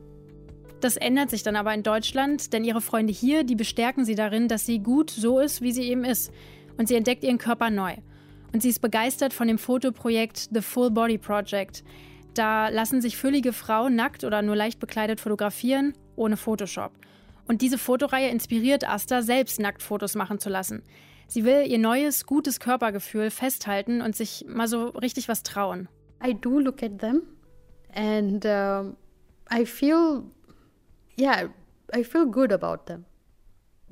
Das ändert sich dann aber in Deutschland, denn ihre Freunde hier, die bestärken sie darin, dass sie gut so ist, wie sie eben ist. Und sie entdeckt ihren Körper neu. Und sie ist begeistert von dem Fotoprojekt The Full Body Project. Da lassen sich füllige Frauen nackt oder nur leicht bekleidet fotografieren, ohne Photoshop. Und diese Fotoreihe inspiriert Asta, selbst Nacktfotos machen zu lassen. Sie will ihr neues, gutes Körpergefühl festhalten und sich mal so richtig was trauen. I do look at them and uh, I feel, yeah, I feel good about them.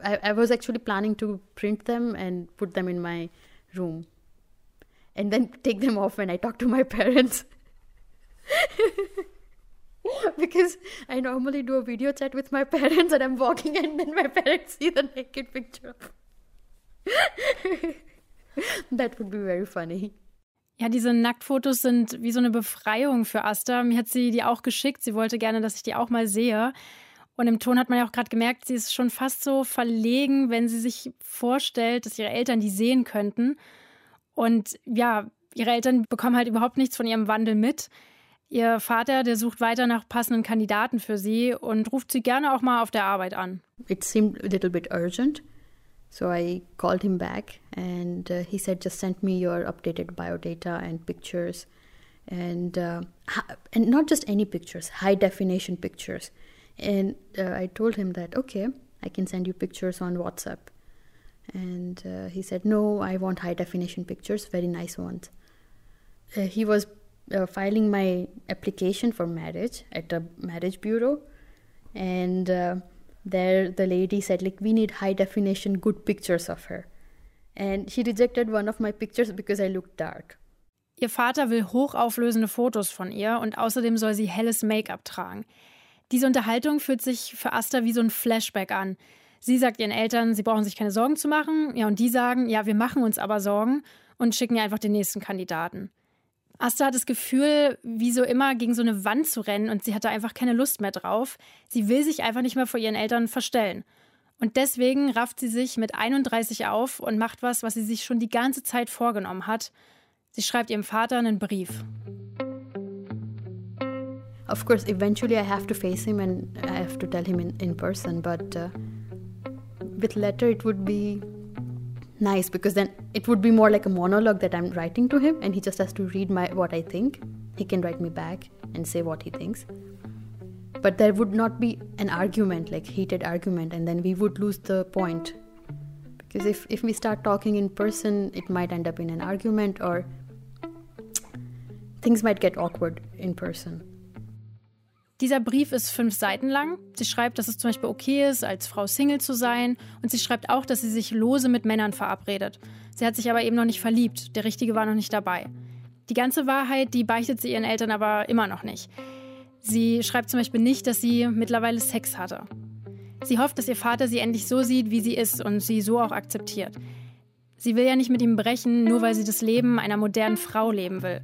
I, I was actually planning to print them and put them in my room and then take them off when I talk to my parents. because I normally do a video chat with my parents and I'm walking and then my parents see the naked picture. That would be very funny. Ja, diese Nacktfotos sind wie so eine Befreiung für Asta. Mir hat sie die auch geschickt. Sie wollte gerne, dass ich die auch mal sehe. Und im Ton hat man ja auch gerade gemerkt, sie ist schon fast so verlegen, wenn sie sich vorstellt, dass ihre Eltern die sehen könnten. Und ja, ihre Eltern bekommen halt überhaupt nichts von ihrem Wandel mit. Ihr Vater, der sucht weiter nach passenden Kandidaten für sie und ruft sie gerne auch mal auf der Arbeit an. It seemed a little bit urgent. So I called him back and uh, he said, just send me your updated biodata and pictures. And, uh, and not just any pictures, high definition pictures. And uh, I told him that, okay, I can send you pictures on WhatsApp. And uh, he said, no, I want high definition pictures, very nice ones. Uh, he was uh, filing my application for marriage at the marriage bureau and there the lady said like we need high definition good pictures of her and she rejected one of my pictures because i looked dark Ihr Vater will hochauflösende Fotos von ihr und außerdem soll sie helles Make-up tragen. Diese Unterhaltung fühlt sich für Asta wie so ein Flashback an. Sie sagt ihren Eltern, sie brauchen sich keine Sorgen zu machen. Ja, und die sagen, ja, wir machen uns aber Sorgen und schicken ihr einfach den nächsten Kandidaten. Asta hat das Gefühl, wie so immer gegen so eine Wand zu rennen und sie hatte einfach keine Lust mehr drauf. Sie will sich einfach nicht mehr vor ihren Eltern verstellen. Und deswegen rafft sie sich mit 31 auf und macht was, was sie sich schon die ganze Zeit vorgenommen hat. Sie schreibt ihrem Vater einen Brief. Of course, eventually I have to face him and I have to tell him in, in person, but uh, with letter it would be nice because then it would be more like a monologue that I'm writing to him and he just has to read my what I think. He can write me back and say what he thinks. But there would not be an argument, like heated argument, and then we would lose the point. Because if, if we start talking in person, it might end up in an argument or things might get awkward in person. Dieser Brief ist fünf Seiten lang. Sie schreibt, dass es zum Beispiel okay ist, als Frau Single zu sein. Und sie schreibt auch, dass sie sich lose mit Männern verabredet. Sie hat sich aber eben noch nicht verliebt. Der Richtige war noch nicht dabei. Die ganze Wahrheit, die beichtet sie ihren Eltern aber immer noch nicht. Sie schreibt zum Beispiel nicht, dass sie mittlerweile Sex hatte. Sie hofft, dass ihr Vater sie endlich so sieht, wie sie ist und sie so auch akzeptiert. Sie will ja nicht mit ihm brechen, nur weil sie das Leben einer modernen Frau leben will.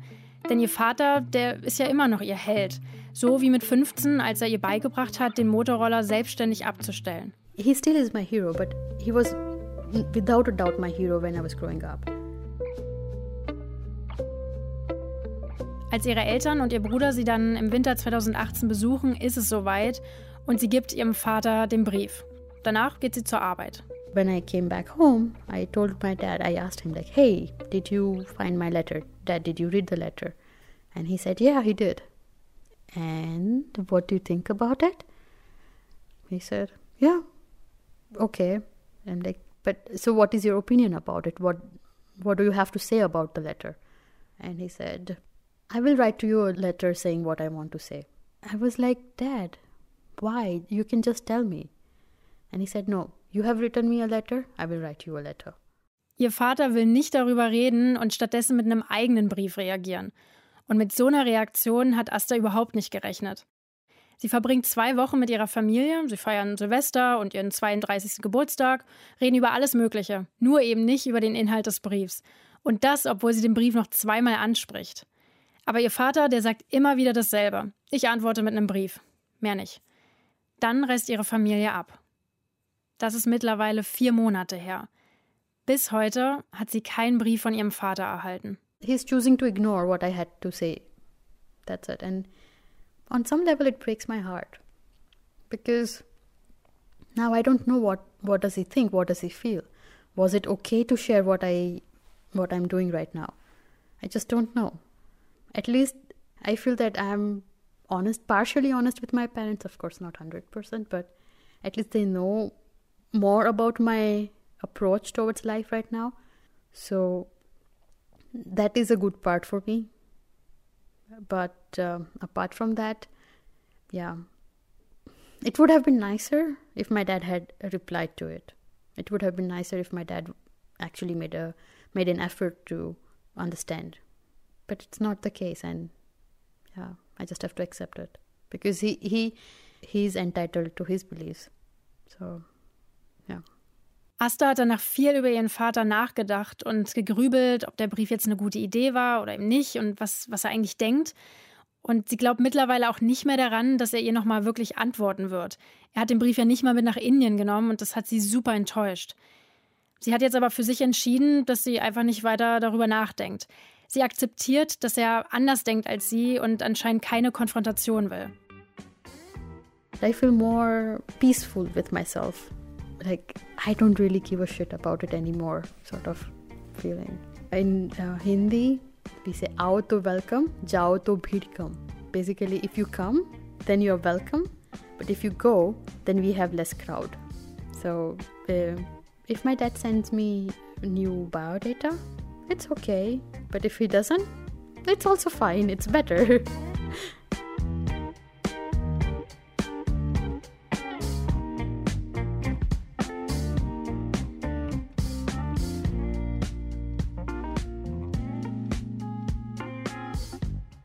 Denn ihr Vater, der ist ja immer noch ihr Held. So wie mit 15, als er ihr beigebracht hat, den Motorroller selbstständig abzustellen. He still is my hero, but he was without a doubt my hero when I was growing up. Als ihre Eltern und ihr Bruder sie dann im Winter 2018 besuchen, ist es soweit und sie gibt ihrem Vater den Brief. Danach geht sie zur Arbeit. When I came back home, I told my dad, I asked him like, "Hey, did you find my letter? Dad, did you read the letter?" And he said, "Yeah, he did." And what do you think about it? He said, Yeah, okay. And like, but so what is your opinion about it? What what do you have to say about the letter? And he said, I will write to you a letter saying what I want to say. I was like, Dad, why? You can just tell me. And he said, No, you have written me a letter, I will write you a letter. Ihr Vater will nicht darüber reden und stattdessen mit einem eigenen Brief reagieren. Und mit so einer Reaktion hat Asta überhaupt nicht gerechnet. Sie verbringt zwei Wochen mit ihrer Familie, sie feiern Silvester und ihren 32. Geburtstag, reden über alles Mögliche, nur eben nicht über den Inhalt des Briefs. Und das, obwohl sie den Brief noch zweimal anspricht. Aber ihr Vater, der sagt immer wieder dasselbe. Ich antworte mit einem Brief. Mehr nicht. Dann reist ihre Familie ab. Das ist mittlerweile vier Monate her. Bis heute hat sie keinen Brief von ihrem Vater erhalten. He's choosing to ignore what I had to say. That's it. And on some level, it breaks my heart because now I don't know what what does he think, what does he feel. Was it okay to share what I what I'm doing right now? I just don't know. At least I feel that I'm honest, partially honest with my parents. Of course, not hundred percent, but at least they know more about my approach towards life right now. So that is a good part for me. But uh, apart from that, yeah, it would have been nicer if my dad had replied to it. It would have been nicer if my dad actually made a made an effort to understand. But it's not the case, and yeah, I just have to accept it because he he he's entitled to his beliefs. So. Asta hat danach viel über ihren Vater nachgedacht und gegrübelt, ob der Brief jetzt eine gute Idee war oder eben nicht und was, was er eigentlich denkt. Und sie glaubt mittlerweile auch nicht mehr daran, dass er ihr nochmal wirklich antworten wird. Er hat den Brief ja nicht mal mit nach Indien genommen und das hat sie super enttäuscht. Sie hat jetzt aber für sich entschieden, dass sie einfach nicht weiter darüber nachdenkt. Sie akzeptiert, dass er anders denkt als sie und anscheinend keine Konfrontation will. I feel more peaceful with myself. Like I don't really give a shit about it anymore, sort of feeling. In uh, Hindi, we say "Ao to welcome, jao to kam." Basically, if you come, then you're welcome, but if you go, then we have less crowd. So, uh, if my dad sends me new biodata, it's okay. But if he doesn't, it's also fine. It's better.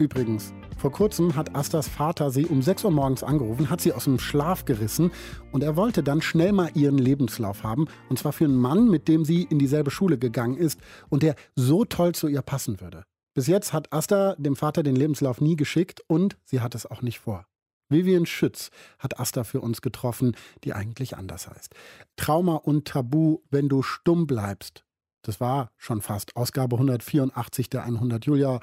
Übrigens, vor kurzem hat Astas Vater sie um 6 Uhr morgens angerufen, hat sie aus dem Schlaf gerissen und er wollte dann schnell mal ihren Lebenslauf haben. Und zwar für einen Mann, mit dem sie in dieselbe Schule gegangen ist und der so toll zu ihr passen würde. Bis jetzt hat Asta dem Vater den Lebenslauf nie geschickt und sie hat es auch nicht vor. Vivian Schütz hat Asta für uns getroffen, die eigentlich anders heißt. Trauma und Tabu, wenn du stumm bleibst. Das war schon fast Ausgabe 184 der 100 Julia.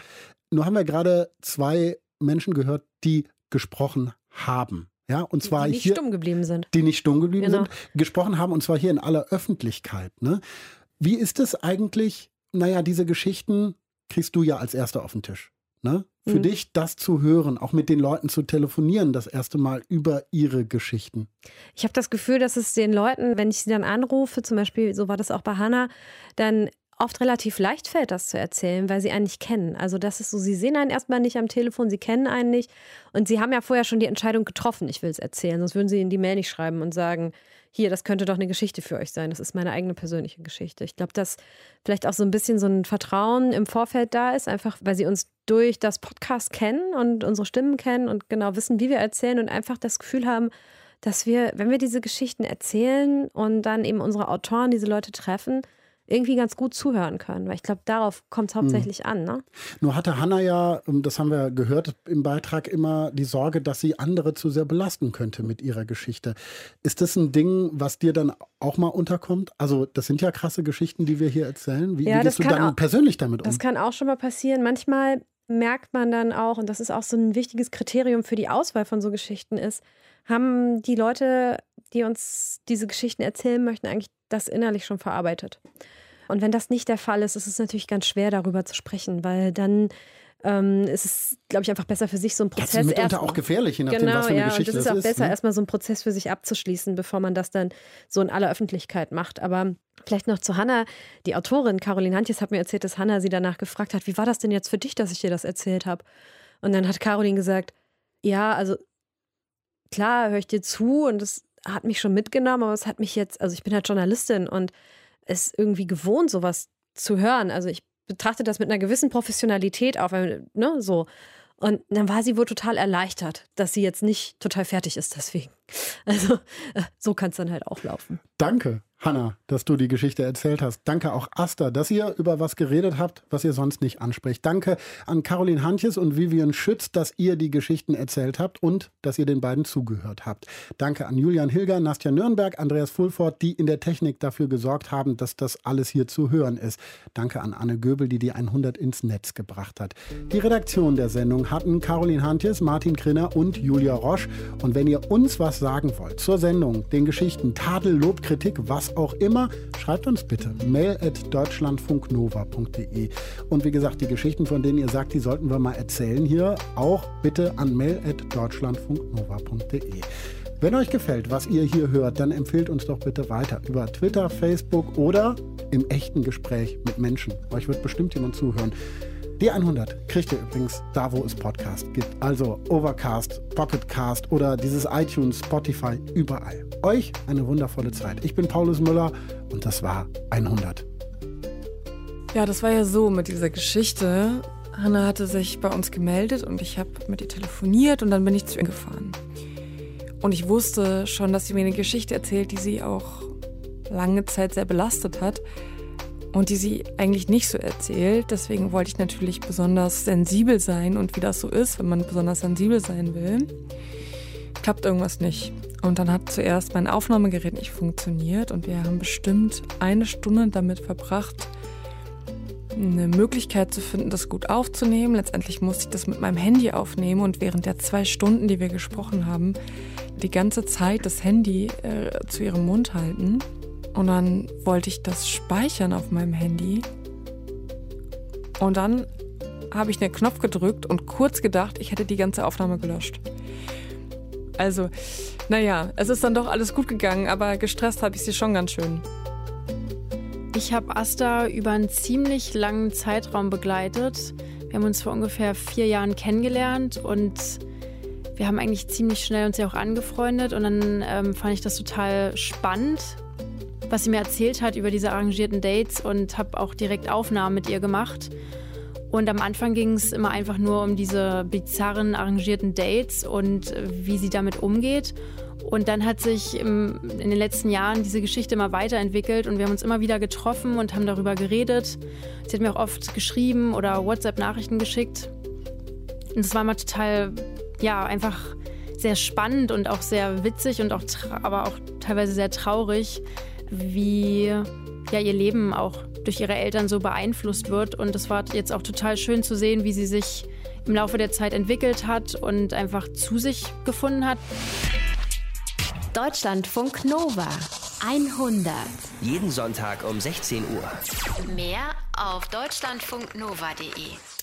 Nur haben wir gerade zwei Menschen gehört, die gesprochen haben. Ja, und zwar die nicht hier, stumm geblieben sind. Die nicht stumm geblieben Genau. sind, gesprochen haben, und zwar hier in aller Öffentlichkeit. Ne? Wie ist es eigentlich, naja, diese Geschichten kriegst du ja als Erster auf den Tisch. Ne? Für Mhm. dich das zu hören, auch mit den Leuten zu telefonieren, das erste Mal über ihre Geschichten. Ich habe das Gefühl, dass es den Leuten, wenn ich sie dann anrufe, zum Beispiel, so war das auch bei Hannah, dann oft relativ leicht fällt, das zu erzählen, weil sie einen nicht kennen. Also das ist so, sie sehen einen erstmal nicht am Telefon, sie kennen einen nicht und sie haben ja vorher schon die Entscheidung getroffen, ich will es erzählen, sonst würden sie in die Mail nicht schreiben und sagen, hier, das könnte doch eine Geschichte für euch sein. Das ist meine eigene persönliche Geschichte. Ich glaube, dass vielleicht auch so ein bisschen so ein Vertrauen im Vorfeld da ist, einfach weil sie uns durch das Podcast kennen und unsere Stimmen kennen und genau wissen, wie wir erzählen und einfach das Gefühl haben, dass wir, wenn wir diese Geschichten erzählen und dann eben unsere Autoren, diese Leute treffen, irgendwie ganz gut zuhören können. Weil ich glaube, darauf kommt es hauptsächlich an. Ne? Nur hatte Hanna ja, ähm, das haben wir gehört im Beitrag, immer die Sorge, dass sie andere zu sehr belasten könnte mit ihrer Geschichte. Ist das ein Ding, was dir dann auch mal unterkommt? Also, das sind ja krasse Geschichten, die wir hier erzählen. Wie, Ja, wie gehst du dann auch- persönlich damit um? Das kann auch schon mal passieren. Manchmal merkt man dann auch, und das ist auch so ein wichtiges Kriterium für die Auswahl von so Geschichten ist, haben die Leute, die uns diese Geschichten erzählen möchten, eigentlich das innerlich schon verarbeitet. Und wenn das nicht der Fall ist, ist es natürlich ganz schwer, darüber zu sprechen, weil dann ähm, ist es, glaube ich, einfach besser für sich, so einen Das Prozess ist mitunter erst- auch gefährlich, je nachdem, genau, was für eine ja, Geschichte und das ist auch das ist. besser, ne? erstmal so einen Prozess für sich abzuschließen, bevor man das dann so in aller Öffentlichkeit macht. Aber vielleicht noch zu Hanna, die Autorin Caroline Hantjes hat mir erzählt, dass Hanna sie danach gefragt hat, wie war das denn jetzt für dich, dass ich dir das erzählt habe? Und dann hat Caroline gesagt, ja, also klar, höre ich dir zu und es hat mich schon mitgenommen, aber es hat mich jetzt, also ich bin halt Journalistin und es irgendwie gewohnt, sowas zu hören. Also ich betrachte das mit einer gewissen Professionalität auf, weil, ne, so. Und dann war sie wohl total erleichtert, dass sie jetzt nicht total fertig ist deswegen. Also äh, so kann es dann halt auch laufen. Danke, Hanna, dass du die Geschichte erzählt hast. Danke auch Asta, dass ihr über was geredet habt, was ihr sonst nicht anspricht. Danke an Caroline Hantjes und Vivian Schütz, dass ihr die Geschichten erzählt habt und dass ihr den beiden zugehört habt. Danke an Julian Hilger, Nastja Nürnberg, Andreas Fulford, die in der Technik dafür gesorgt haben, dass das alles hier zu hören ist. Danke an Anne Göbel, die die 100 ins Netz gebracht hat. Die Redaktion der Sendung hatten Caroline Hantjes, Martin Krinner und Julia Roche. Und wenn ihr uns was sagen wollt zur Sendung, den Geschichten, Tadel, Lob, Kritik, was auch immer, schreibt uns bitte mail at deutschlandfunknova.de. Und wie gesagt, die Geschichten, von denen ihr sagt, die sollten wir mal erzählen hier, auch bitte an mail at deutschlandfunknova.de. Wenn euch gefällt, was ihr hier hört, dann empfehlt uns doch bitte weiter über Twitter, Facebook oder im echten Gespräch mit Menschen. Euch wird bestimmt jemand zuhören. Die 100 kriegt ihr übrigens da, wo es Podcast gibt. Also Overcast, Pocketcast oder dieses iTunes, Spotify, überall. Euch eine wundervolle Zeit. Ich bin Paulus Müller und das war 100. Ja, das war ja so mit dieser Geschichte. Hanna hatte sich bei uns gemeldet und ich habe mit ihr telefoniert und dann bin ich zu ihr gefahren. Und ich wusste schon, dass sie mir eine Geschichte erzählt, die sie auch lange Zeit sehr belastet hat und die sie eigentlich nicht so erzählt. Deswegen wollte ich natürlich besonders sensibel sein und wie das so ist, wenn man besonders sensibel sein will, klappt irgendwas nicht. Und dann hat zuerst mein Aufnahmegerät nicht funktioniert und wir haben bestimmt eine Stunde damit verbracht, eine Möglichkeit zu finden, das gut aufzunehmen. Letztendlich musste ich das mit meinem Handy aufnehmen und während der zwei Stunden, die wir gesprochen haben, die ganze Zeit das Handy äh, zu ihrem Mund halten. Und dann wollte ich das speichern auf meinem Handy. Und dann habe ich einen Knopf gedrückt und kurz gedacht, ich hätte die ganze Aufnahme gelöscht. Also, naja, es ist dann doch alles gut gegangen, aber gestresst habe ich sie schon ganz schön. Ich habe Asta über einen ziemlich langen Zeitraum begleitet. Wir haben uns vor ungefähr vier Jahren kennengelernt und wir haben eigentlich ziemlich schnell uns ja auch angefreundet und dann ähm, fand ich das total spannend, was sie mir erzählt hat über diese arrangierten Dates und habe auch direkt Aufnahmen mit ihr gemacht. Und am Anfang ging es immer einfach nur um diese bizarren arrangierten Dates und äh, wie sie damit umgeht. Und dann hat sich in den letzten Jahren diese Geschichte immer weiterentwickelt und wir haben uns immer wieder getroffen und haben darüber geredet. Sie hat mir auch oft geschrieben oder WhatsApp-Nachrichten geschickt. Und es war immer total, ja, einfach sehr spannend und auch sehr witzig und auch, aber auch teilweise sehr traurig, wie ja, ihr Leben auch durch ihre Eltern so beeinflusst wird. Und es war jetzt auch total schön zu sehen, wie sie sich im Laufe der Zeit entwickelt hat und einfach zu sich gefunden hat. Deutschlandfunk Nova 100. Jeden Sonntag um 16 Uhr. Mehr auf deutschlandfunknova.de.